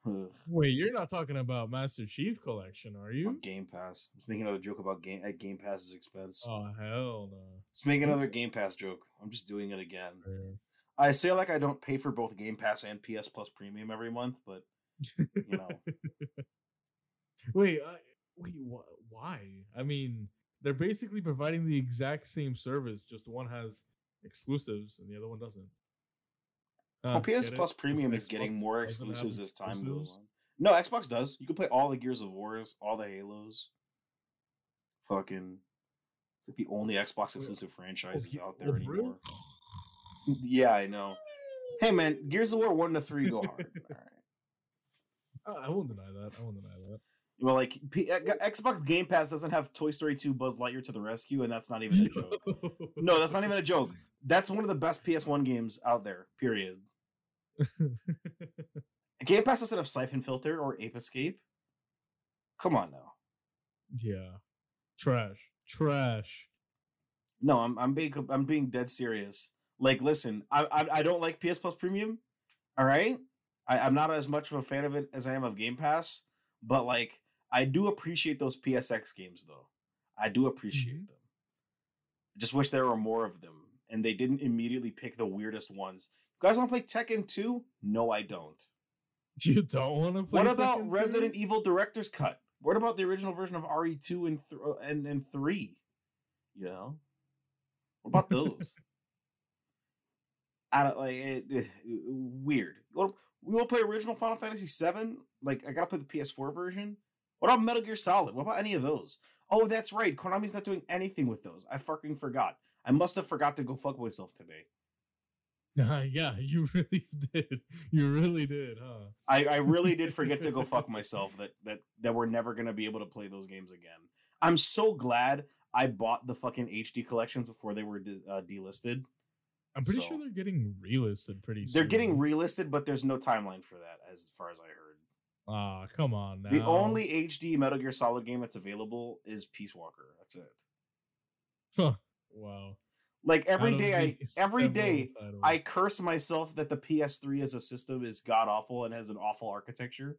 Ugh. Wait, you're not talking about Master Chief Collection, are you? Game Pass. Let's make another joke about game at uh, Game Pass's expense. Oh hell no. Let's make another Game Pass joke. I'm just doing it again. I say like I don't pay for both Game Pass and PS Plus Premium every month, but you know, wait, I, wait, wh- why? I mean, they're basically providing the exact same service, just one has exclusives and the other one doesn't. Well, PS get it? Plus Premium is getting more exclusives as time goes on. No, Xbox does. You can play all the Gears of Wars, all the Halos. Fucking, it's like the only Xbox exclusive Oh, franchises Ge- out there anymore. Yeah, I know. Hey man, Gears of War one to three go hard. All right. I I won't deny that. I won't deny that. Well, like P- uh, Xbox Game Pass doesn't have Toy Story 2 Buzz Lightyear to the rescue, and that's not even a joke. No, that's not even a joke. That's one of the best PS1 games out there. Period. Game Pass instead of Syphon Filter or Ape Escape. Come on now. yeah, trash, trash. No, I'm I'm being I'm being dead serious. Like, listen, I I, I don't like PS Plus Premium. All right, I, I'm not as much of a fan of it as I am of Game Pass, but like, I do appreciate those PSX games though. I do appreciate Mhm. them. I just wish there were more of them, and they didn't immediately pick the weirdest ones. You guys want to play Tekken 2? No, I don't. You don't want to play. What about 2? Resident Evil Director's Cut? What about the original version of RE2 and th- uh, and and 3? You know? What about those? I don't like it, eh, weird. You wanna- We will play original Final Fantasy 7? Like I got to play the PS4 version. What about Metal Gear Solid? What about any of those? Oh, that's right. Konami's not doing anything with those. I fucking forgot. I must have forgot to go fuck myself today. Nah, yeah, you really did. You really did, huh? I, I really did forget to go fuck myself that that that we're never gonna be able to play those games again. I'm so glad I bought the fucking HD collections before they were de- uh, delisted. I'm pretty So- sure they're getting relisted pretty soon. They're getting relisted, but there's no timeline for that, as far as I heard. Ah, come on now. The only HD Metal Gear Solid game that's available is Peace Walker. That's it. Huh, wow. Like every Out I every day. I curse myself that the PS3 as a system is god awful and has an awful architecture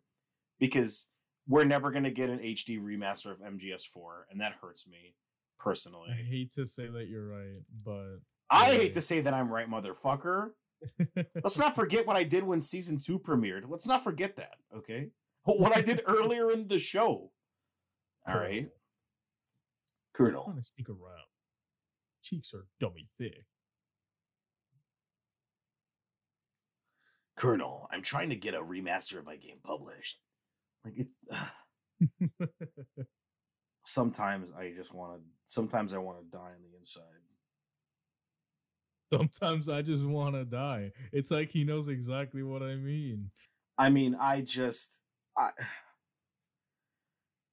because we're never going to get an HD remaster of MGS4 and that hurts me personally. I hate to say that you're right, but I hate to say that I'm right, motherfucker. Let's not forget what I did when season 2 premiered. Let's not forget that, okay? What I did earlier in the show. All right. Colonel. I'm gonna sneak around. Cheeks are dummy thick. Colonel, I'm trying to get a remaster of my game published. Like it sometimes I just want to sometimes I want to die on the inside. Sometimes I just want to die. It's like he knows exactly what I mean. I mean, I just I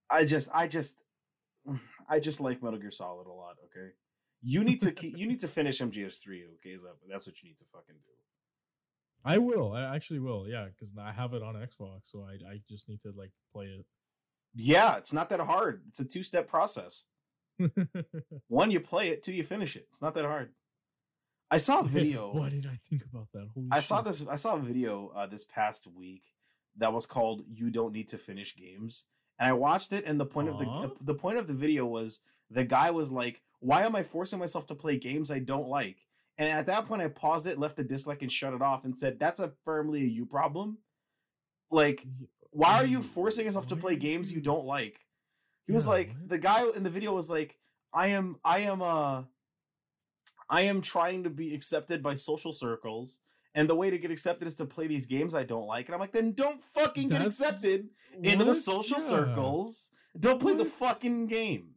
I just I just I just like Metal Gear Solid a lot, okay? You need to keep, you need to finish MGS3, okay? Is that, that's what you need to fucking do. I will. I actually will. Yeah, because I have it on Xbox, so I I just need to like play it. Yeah, it's not that hard. It's a two-step process. One, you play it, two, you finish it. It's not that hard. I saw a video. Why did I think about that? Holy I saw this. I saw a video uh, this past week that was called "You Don't Need to Finish Games," and I watched it. And the point of the the point of the video was the guy was like, "Why am I forcing myself to play games I don't like?" And at that point, I paused it, left a dislike, and shut it off, and said, "That's a firmly a you problem. Like, why are you forcing yourself to play games you don't like?" He was like, the guy in the video was like, "I am, I am, uh." I am trying to be accepted by social circles, and the way to get accepted is to play these games I don't like. And I'm like, then don't fucking get That's- accepted into the social Yeah. circles. Don't play the fucking game.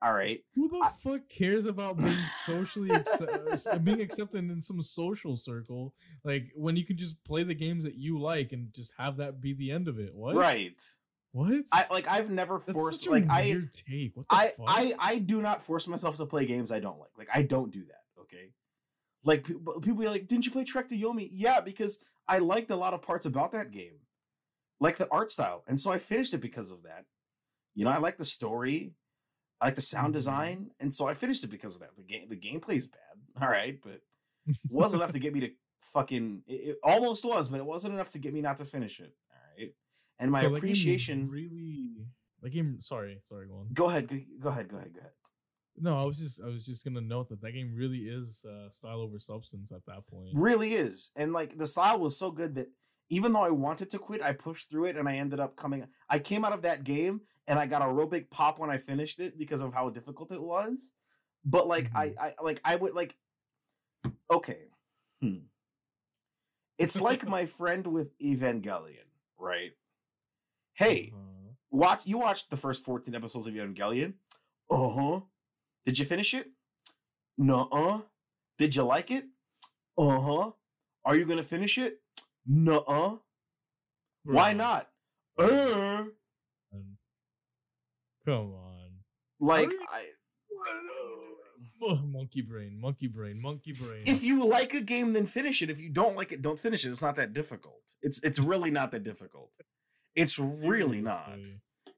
All right. Who the I- fuck cares about being socially acce- uh, uh, being accepted in some social circle? Like when you can just play the games that you like and just have that be the end of it. What? Right. What? I like I've never That's forced like I take. What the I fuck? I I do not force myself to play games I don't like. Like I don't do that. Okay. Like people people be like, didn't you play Trek to Yomi? Yeah, because I liked a lot of parts about that game, like the art style, and so I finished it because of that. You know, I like the story, I like the sound Mhm. design, and so I finished it because of that. The game the gameplay is bad, all right, but it wasn't enough to get me to fucking. It, it almost was, but it wasn't enough to get me not to finish it. All right, and my So that game appreciation. really. The game. Sorry, sorry. Go on. Go ahead, go, go ahead, go ahead, go ahead. No, I was just I was just gonna note that that game really is uh, style over substance at that point. really is and like the style was so good that even though i wanted to quit i pushed through it and i ended up coming i came out of that game and i got a real big pop when i finished it because of how difficult it was. But like I, I like i would like okay. Hmm. it's like my friend with evangelion right? Hey Uh-huh. watch you watched the first 14 episodes of evangelion? Uh-huh. Did you finish it? Nuh-uh. Did you like it? Uh-huh. Are you gonna finish it nuh-uh. Why not? Uh Come on. like I, Oh, monkey brain, monkey brain, monkey brain. if you like a game then finish it. If you don't like it don't finish it. It's not that difficult. It's it's really not that difficult. It's really not.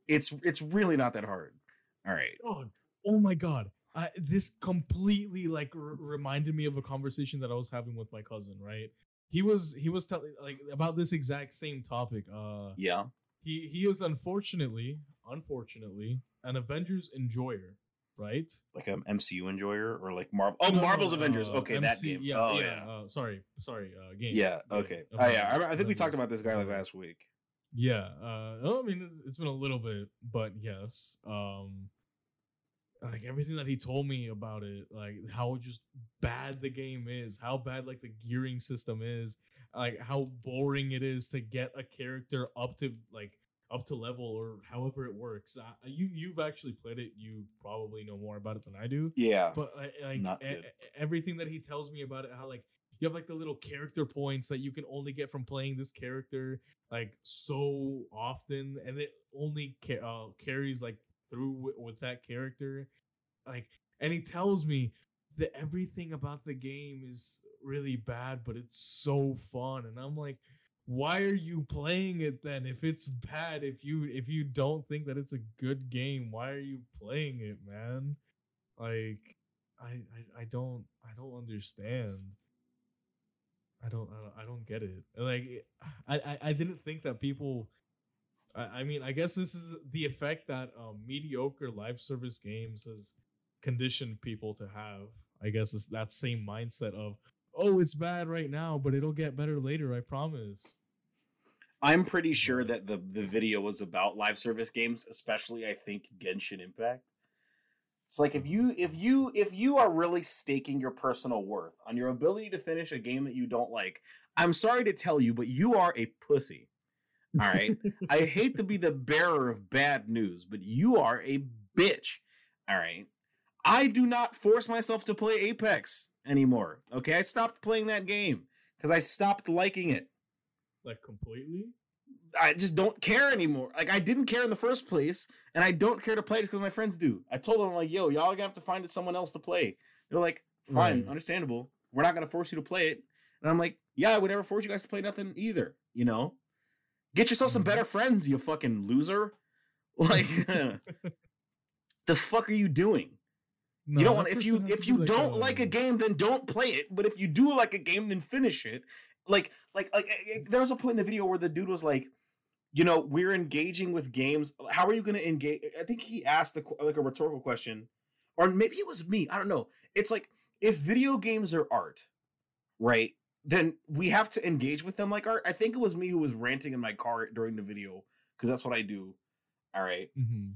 It's it's really not that hard. All right. Dog. Oh my god. I, this completely like r- reminded me of a conversation that I was having with my cousin. Right, he was he was telling like about this exact same topic. Uh, Yeah. he he is unfortunately, unfortunately, an Avengers enjoyer. Right. Like an MCU enjoyer or like Marvel. Oh, No, no, Marvel's uh, Avengers. Okay, that game. Yeah, oh, yeah. yeah. Uh, sorry, sorry. Uh, game. Yeah, Yeah, okay. Oh, yeah. I, I think we talked about this guy like Uh, last week. Yeah. Uh, well, I mean, it's, it's been a little bit, but yes. Um, like everything that he told me about it, like how just bad the game is, how bad like the gearing system is, like how boring it is to get a character up to like up to level or however it works. Uh, you you've actually played it, you probably know more about it than I do Yeah. but like, like e- everything that he tells me about it how like you have like the little character points that you can only get from playing this character like so often and it only ca- uh, carries like through with, with that character like and he tells me that everything about the game is really bad but it's so fun and i'm like why are you playing it then if it's bad if you if you don't think that it's a good game why are you playing it man like I, I I don't I don't understand. I don't I don't, I don't get it. Like I, I I didn't think that people. I, mean I guess this is the effect that um, mediocre live service games has conditioned people to have. I guess it's that same mindset of oh it's bad right now but it'll get better later I promise. I'm pretty sure that the the video was about live service games, especially I think Genshin Impact. It's like if you if you if you are really staking your personal worth on your ability to finish a game that you don't like, I'm sorry to tell you, but you are a pussy. All right. I hate to be the bearer of bad news, but you are a bitch. All right. I do not force myself to play Apex anymore. Okay. I stopped playing that game because I stopped liking it. like completely. I just don't care anymore. Like I didn't care in the first place, and I don't care to play it because my friends do. I told them I'm like, "Yo, y'all gonna have to find someone else to play." They're like, "Fine, Right. understandable. We're not gonna force you to play it." And I'm like, "Yeah, I would never force you guys to play nothing either." You know, get yourself some Mhm. better friends, you fucking loser. Like, the fuck are you doing? you don't want if you if you don't like a game then don't play it. But if you do like a game then finish it. Like like like eh, eh, there was a point in the video where the dude was like you know we're engaging with games. How are you going to engage i think he asked the, like a rhetorical question. Or maybe it was me. I don't know. It's like if video games are art right then we have to engage with them like art i think it was me who was ranting in my car during the video because that's what i do all right Mhm.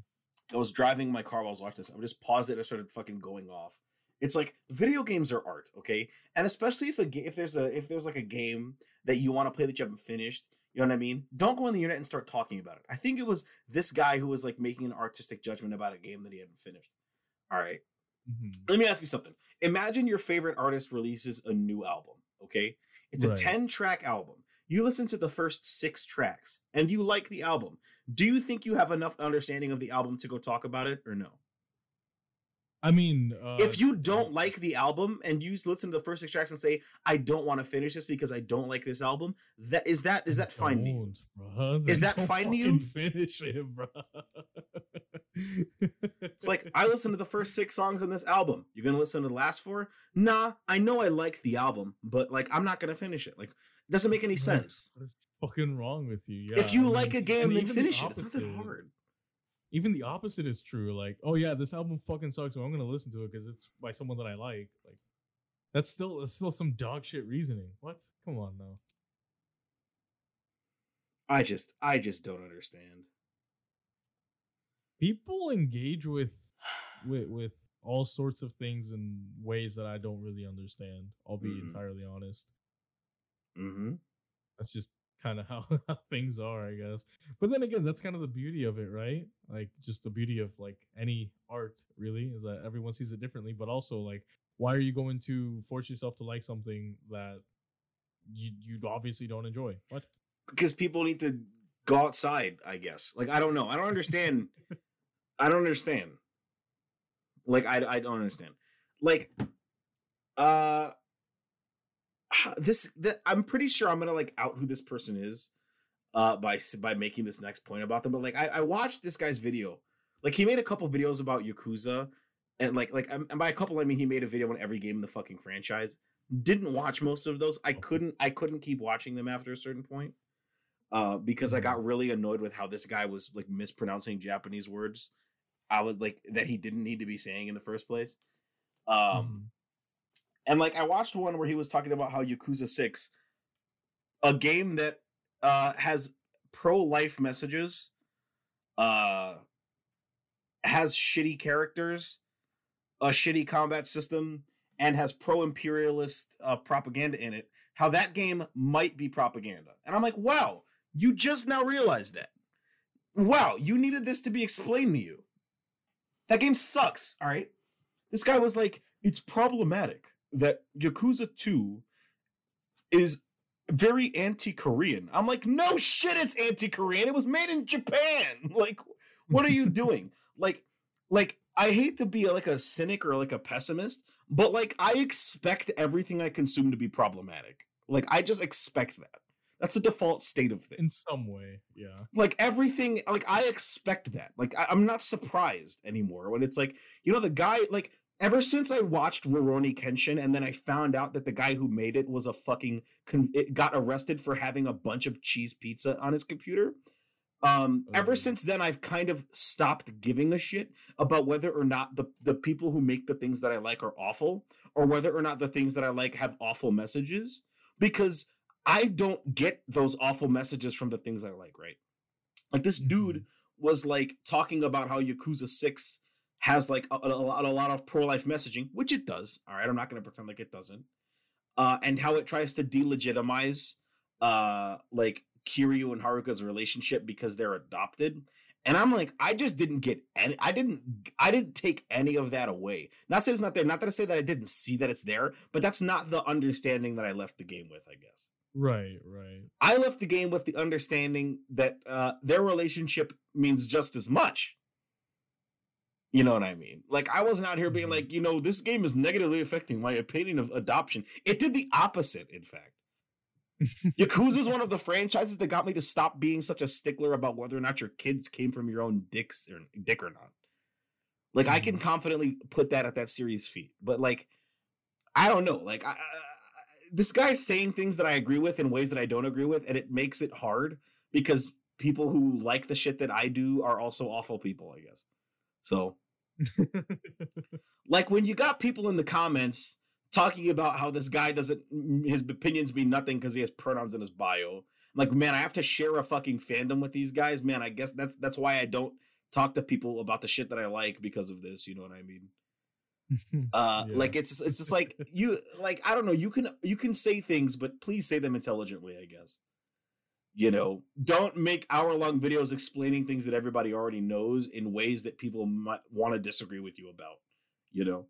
I was driving my car while I was watching this. I would just paused it and I started fucking going off. It's like video games are art, okay? And especially if a ga- if there's a if there's like a game that you want to play that you haven't finished, you know what I mean? Don't go on the internet and start talking about it. I think it was this guy who was like making an artistic judgment about a game that he hadn't finished. All right. Mhm. Let me ask you something. Imagine your favorite artist releases a new album, okay? It's a 10 track album. You listen to the first six tracks and you like the album. Do you think you have enough understanding of the album to go talk about it or no? I mean, uh, if you don't like the album and you listen to the first six tracks and say, I don't want to finish this because I don't like this album, that is that is that fine to you? Is that fine to you? Finish it, bro. It's like I listened to the first six songs on this album. You're gonna listen to the last four? Nah, I know I liked the album, but like I'm not gonna finish it. Like it doesn't make any sense. what is fucking wrong with you? Yeah, if you I like mean, a game, then even the finish it. It's not that hard. Even the opposite is true. Like, oh yeah, this album fucking sucks, but I'm gonna listen to it because it's by someone that I like. Like, that's still that's still some dog shit reasoning. What? Come on now. I just I just don't understand. People engage with with with all sorts of things in ways that I don't really understand. I'll be Mhm. entirely honest. Mm-hmm. that's just kind of how, how things are, I guess. But then again, that's kind of the beauty of it, right? Like just the beauty of like any art really is that everyone sees it differently, but also like why are you going to force yourself to like something that you you obviously don't enjoy? What? Because people need to go outside, I guess. Like I don't know. I don't understand. I don't understand. Like I I don't understand. Like uh this th- I'm pretty sure I'm gonna like out who this person is uh by by making this next point about them. But like I, I watched this guy's video. Like he made a couple videos about Yakuza and like like and by a couple I mean he made a video on every game in the fucking franchise. Didn't watch most of those. I couldn't I couldn't keep watching them after a certain point. Uh, because I got really annoyed with how this guy was like mispronouncing Japanese words. I was like that he didn't need to be saying in the first place. Um, Mhm. and like I watched one where he was talking about how Yakuza 6, a game that uh has pro-life messages, uh has shitty characters, a shitty combat system, and has pro-imperialist uh, propaganda in it, how that game might be propaganda. And I'm like, wow, you just now realized that. Wow, you needed this to be explained to you. That game sucks, all right? This guy was like, it's problematic that Yakuza 2 is very anti-Korean. I'm like, no shit, it's anti-Korean. It was made in Japan. Like, what are you doing? like, like I hate to be like a cynic or like a pessimist, but like I expect everything I consume to be problematic. Like I just expect that. That's the default state of things in some way, yeah. like everything like i expect that like I, i'm not surprised anymore when it's like you know the guy like ever since i watched Rurouni kenshin and then i found out that the guy who made it was a fucking con- it got arrested for having a bunch of cheese pizza on his computer um ever Oh. since then i've kind of stopped giving a shit about whether or not the the people who make the things that i like are awful or whether or not the things that i like have awful messages because i don't get those awful messages from the things i like right like this dude was like talking about how Yakuza 6 has like a, a, lot- a lot of pro-life messaging, which it does. All right, I'm not going to pretend like it doesn't. Uh, and how it tries to delegitimize uh like Kiryu and Haruka's relationship because they're adopted. And I'm like, I just didn't get any I didn't I didn't take any of that away. Not say it's not there, not that I say that I didn't see that it's there, but that's not the understanding that I left the game with, I guess. Right, right. I left the game with the understanding that uh, their relationship means just as much. You know what I mean? Like I wasn't out here being Mhm. like, you know, this game is negatively affecting my opinion of adoption. It did the opposite, in fact. Yakuza is one of the franchises that got me to stop being such a stickler about whether or not your kids came from your own dicks or dick or not. Like I can confidently put that at that series' feet, but like I don't know. Like I, I, this guy's saying things that I agree with in ways that I don't agree with, and it makes it hard because people who like the shit that I do are also awful people. I guess. So like when you got people in the comments talking about how this guy doesn't mm, his opinions mean nothing because he has pronouns in his bio. I'm like, man, I have to share a fucking fandom with these guys. Man, I guess that's that's why I don't talk to people about the shit that I like because of this. You know what I mean? Uh, Yeah. like it's it's just like you like I don't know. You can you can say things, but please say them intelligently. I guess. You know, don't make hour long videos explaining things that everybody already knows in ways that people might want to disagree with you about. You know,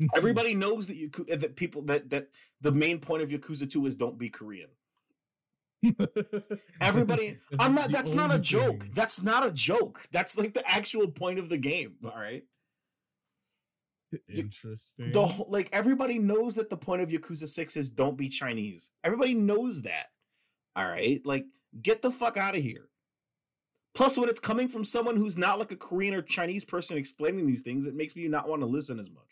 everybody knows that you that people that that the main point of Yakuza Two is don't be Korean. Everybody, I'm not. That's not a joke. That's not a joke. That's like the actual point of the game. All right. Interesting. The like everybody knows that the point of Yakuza Six is don't be Chinese. Everybody knows that. All right. Like get the fuck out of here. Plus, when it's coming from someone who's not like a Korean or Chinese person explaining these things, it makes me not want to listen as much.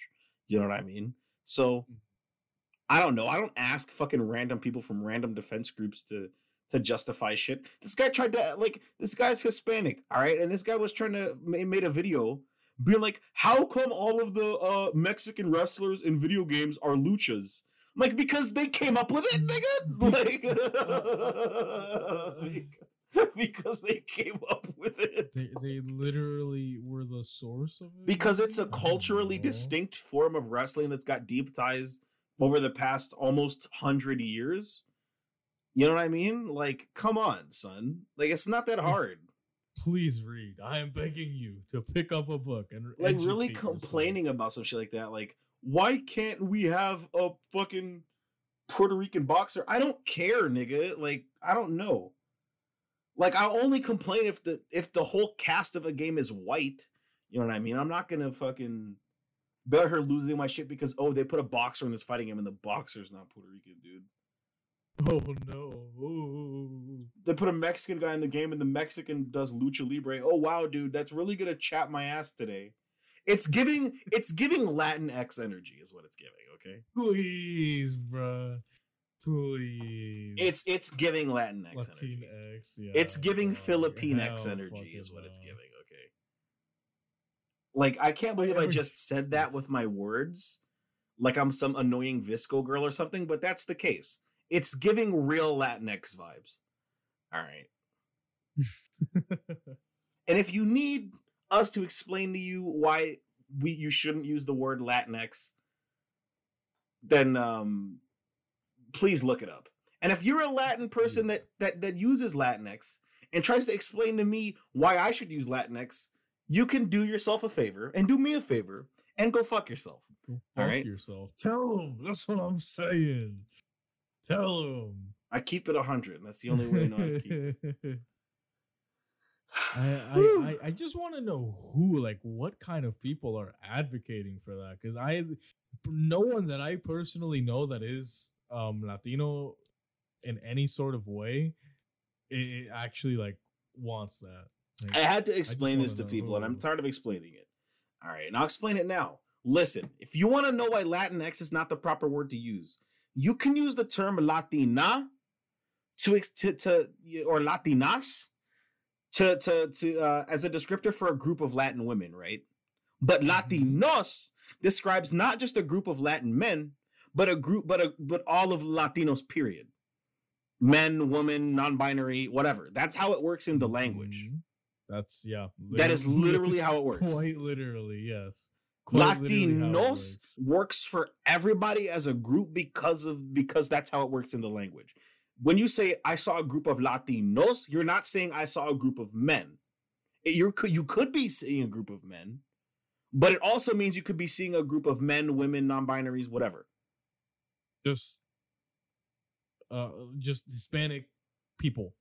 You know what I mean? So mm-hmm. I don't know. I don't ask fucking random people from random defense groups to to justify shit. This guy tried to like this guy's Hispanic, all right, and this guy was trying to made a video being like, "How come all of the uh Mexican wrestlers in video games are luchas?" I'm like because they came up with it, nigga. Like, because they came up with it. they they literally were the source of it. because it's a culturally distinct form of wrestling that's got deep ties over the past almost 100 years you know what i mean like come on son like it's not that hard Please read. I am begging you to pick up a book and like really yourself. complaining about some shit like that like why can't we have a fucking puerto rican boxer? I don't care nigga. Like i don't know. Like i'll only complain if the if the whole cast of a game is white. You know what i mean? I'm not gonna fucking bear her losing my shit because oh they put a boxer and is fighting him and the boxer's not puerto rican dude Oh no. Ooh. they put a mexican guy in the game and the mexican does lucha libre oh wow dude that's really gonna chap my ass today It's giving it's giving Latin X energy is what it's giving, okay? Please, bruh. Please. It's it's giving Latin X energy. Latinx, yeah. It's giving bro. Philippine X energy is what it's giving, okay? Like I can't believe I just said that with my words. Like I'm some annoying VSCO girl or something, but that's the case. It's giving real Latinx vibes. All right. And if you need us to explain to you why we you shouldn't use the word Latinx, then um please look it up. And if you're a Latin person that that that uses Latinx and tries to explain to me why I should use Latinx, you can do yourself a favor and do me a favor and go fuck yourself. Go fuck right. yourself. Tell them. That's what I'm saying. Tell him. I keep it a hundred, and that's the only way I know to keep it. I, I, I, I just want to know who, like, what kind of people are advocating for that? Because I, no one that I personally know that is um Latino in any sort of way, it, it actually like wants that. Like, I had to explain this to people, and I'm tired of explaining it. All right, and I'll explain it now. Listen, if you want to know why Latinx is not the proper word to use, you can use the term Latina to to, to or Latinas to to to uh, as a descriptor for a group of Latin women, right? But Mhm. Latinos describes not just a group of Latin men, but a group, but a but all of Latinos. Period. Men, woman, non-binary, whatever. That's how it works in the language. Mhm. That's yeah. That is literally how it works. Quite literally, yes. Quite literally how it Latinos works. works for everybody as a group because of because that's how it works in the language. When you say I saw a group of Latinos, you're not saying I saw a group of men. You're you could be seeing a group of men, but it also means you could be seeing a group of men, women, non-binaries, whatever. just uh just Hispanic people.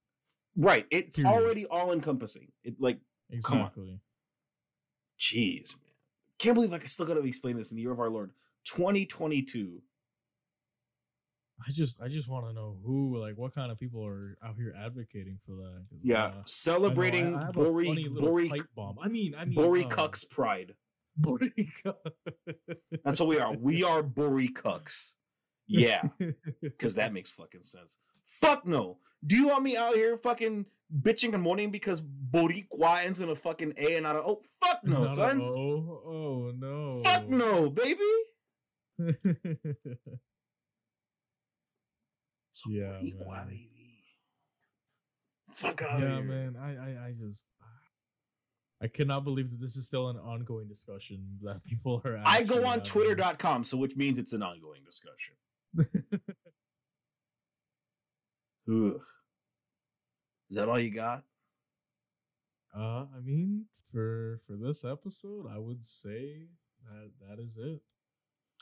Right. It's Period. already all encompassing. It like. Exactly. jeez. Can't believe I still gotta explain this in the year of our Lord 2022. I just I just want to know who like what kind of people are out here advocating for that. Yeah, uh, I I- celebrating I Bori Bori bomb. I mean, I mean, Bori uh, Cucks Pride. Bori That's what we are. We are Bori Cucks. Yeah, because that makes fucking sense. Fuck no. Do you want me out here fucking bitching and moaning because Boricua ends in a fucking A and not a O? Fuck no, Not son. Oh, oh no. Fuck no, baby. So Yeah, Boricua, man. baby. Fuck out yeah, here. man. I, I, I just, I cannot believe that this is still an ongoing discussion that people are. I go on twitter.com, so which means it's an ongoing discussion. Ugh. Is that all you got? uh, I mean, for for this episode, I would say that that is it.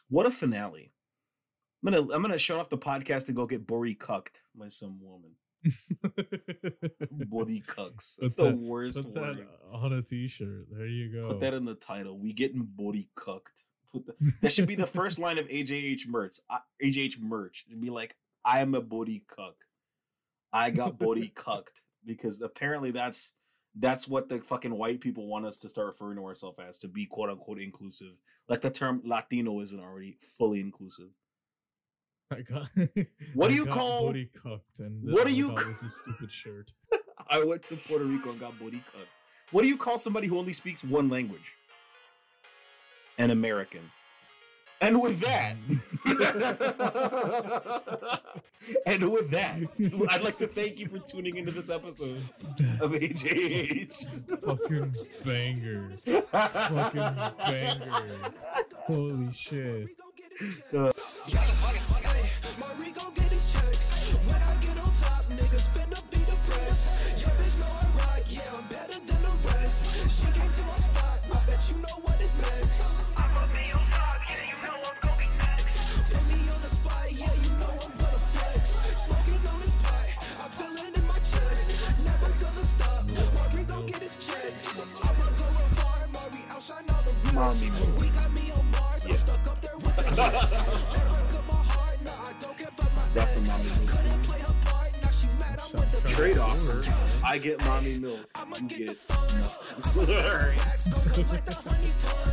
What a finale. I'm gonna I'm gonna shut off the podcast and go get Bori cucked by some woman. Bori cucks. That's Put the that- worst Put word. that on a t-shirt. There you go. Put that in the title. We getting Bori cucked. Put the, that should be the first line of AJH merch. I, AJH merch. It'd be like, I am a Bori cuck. I got Bori cucked because apparently that's that's what the fucking white people want us to start referring to ourselves as to be quote unquote inclusive. Like the term Latino isn't already fully inclusive. I got, What do you call- booty cooked? And what do you call This is stupid shirt. I went to Puerto Rico and got booty cut. What do you call somebody who only speaks one language? An American. And with that, and with that, I'd like to thank you for tuning into this episode of AJH. Fucking banger. Fucking banger. Holy shit. Marie now she mad, I'm with the Trade offer. I get mommy milk. You get get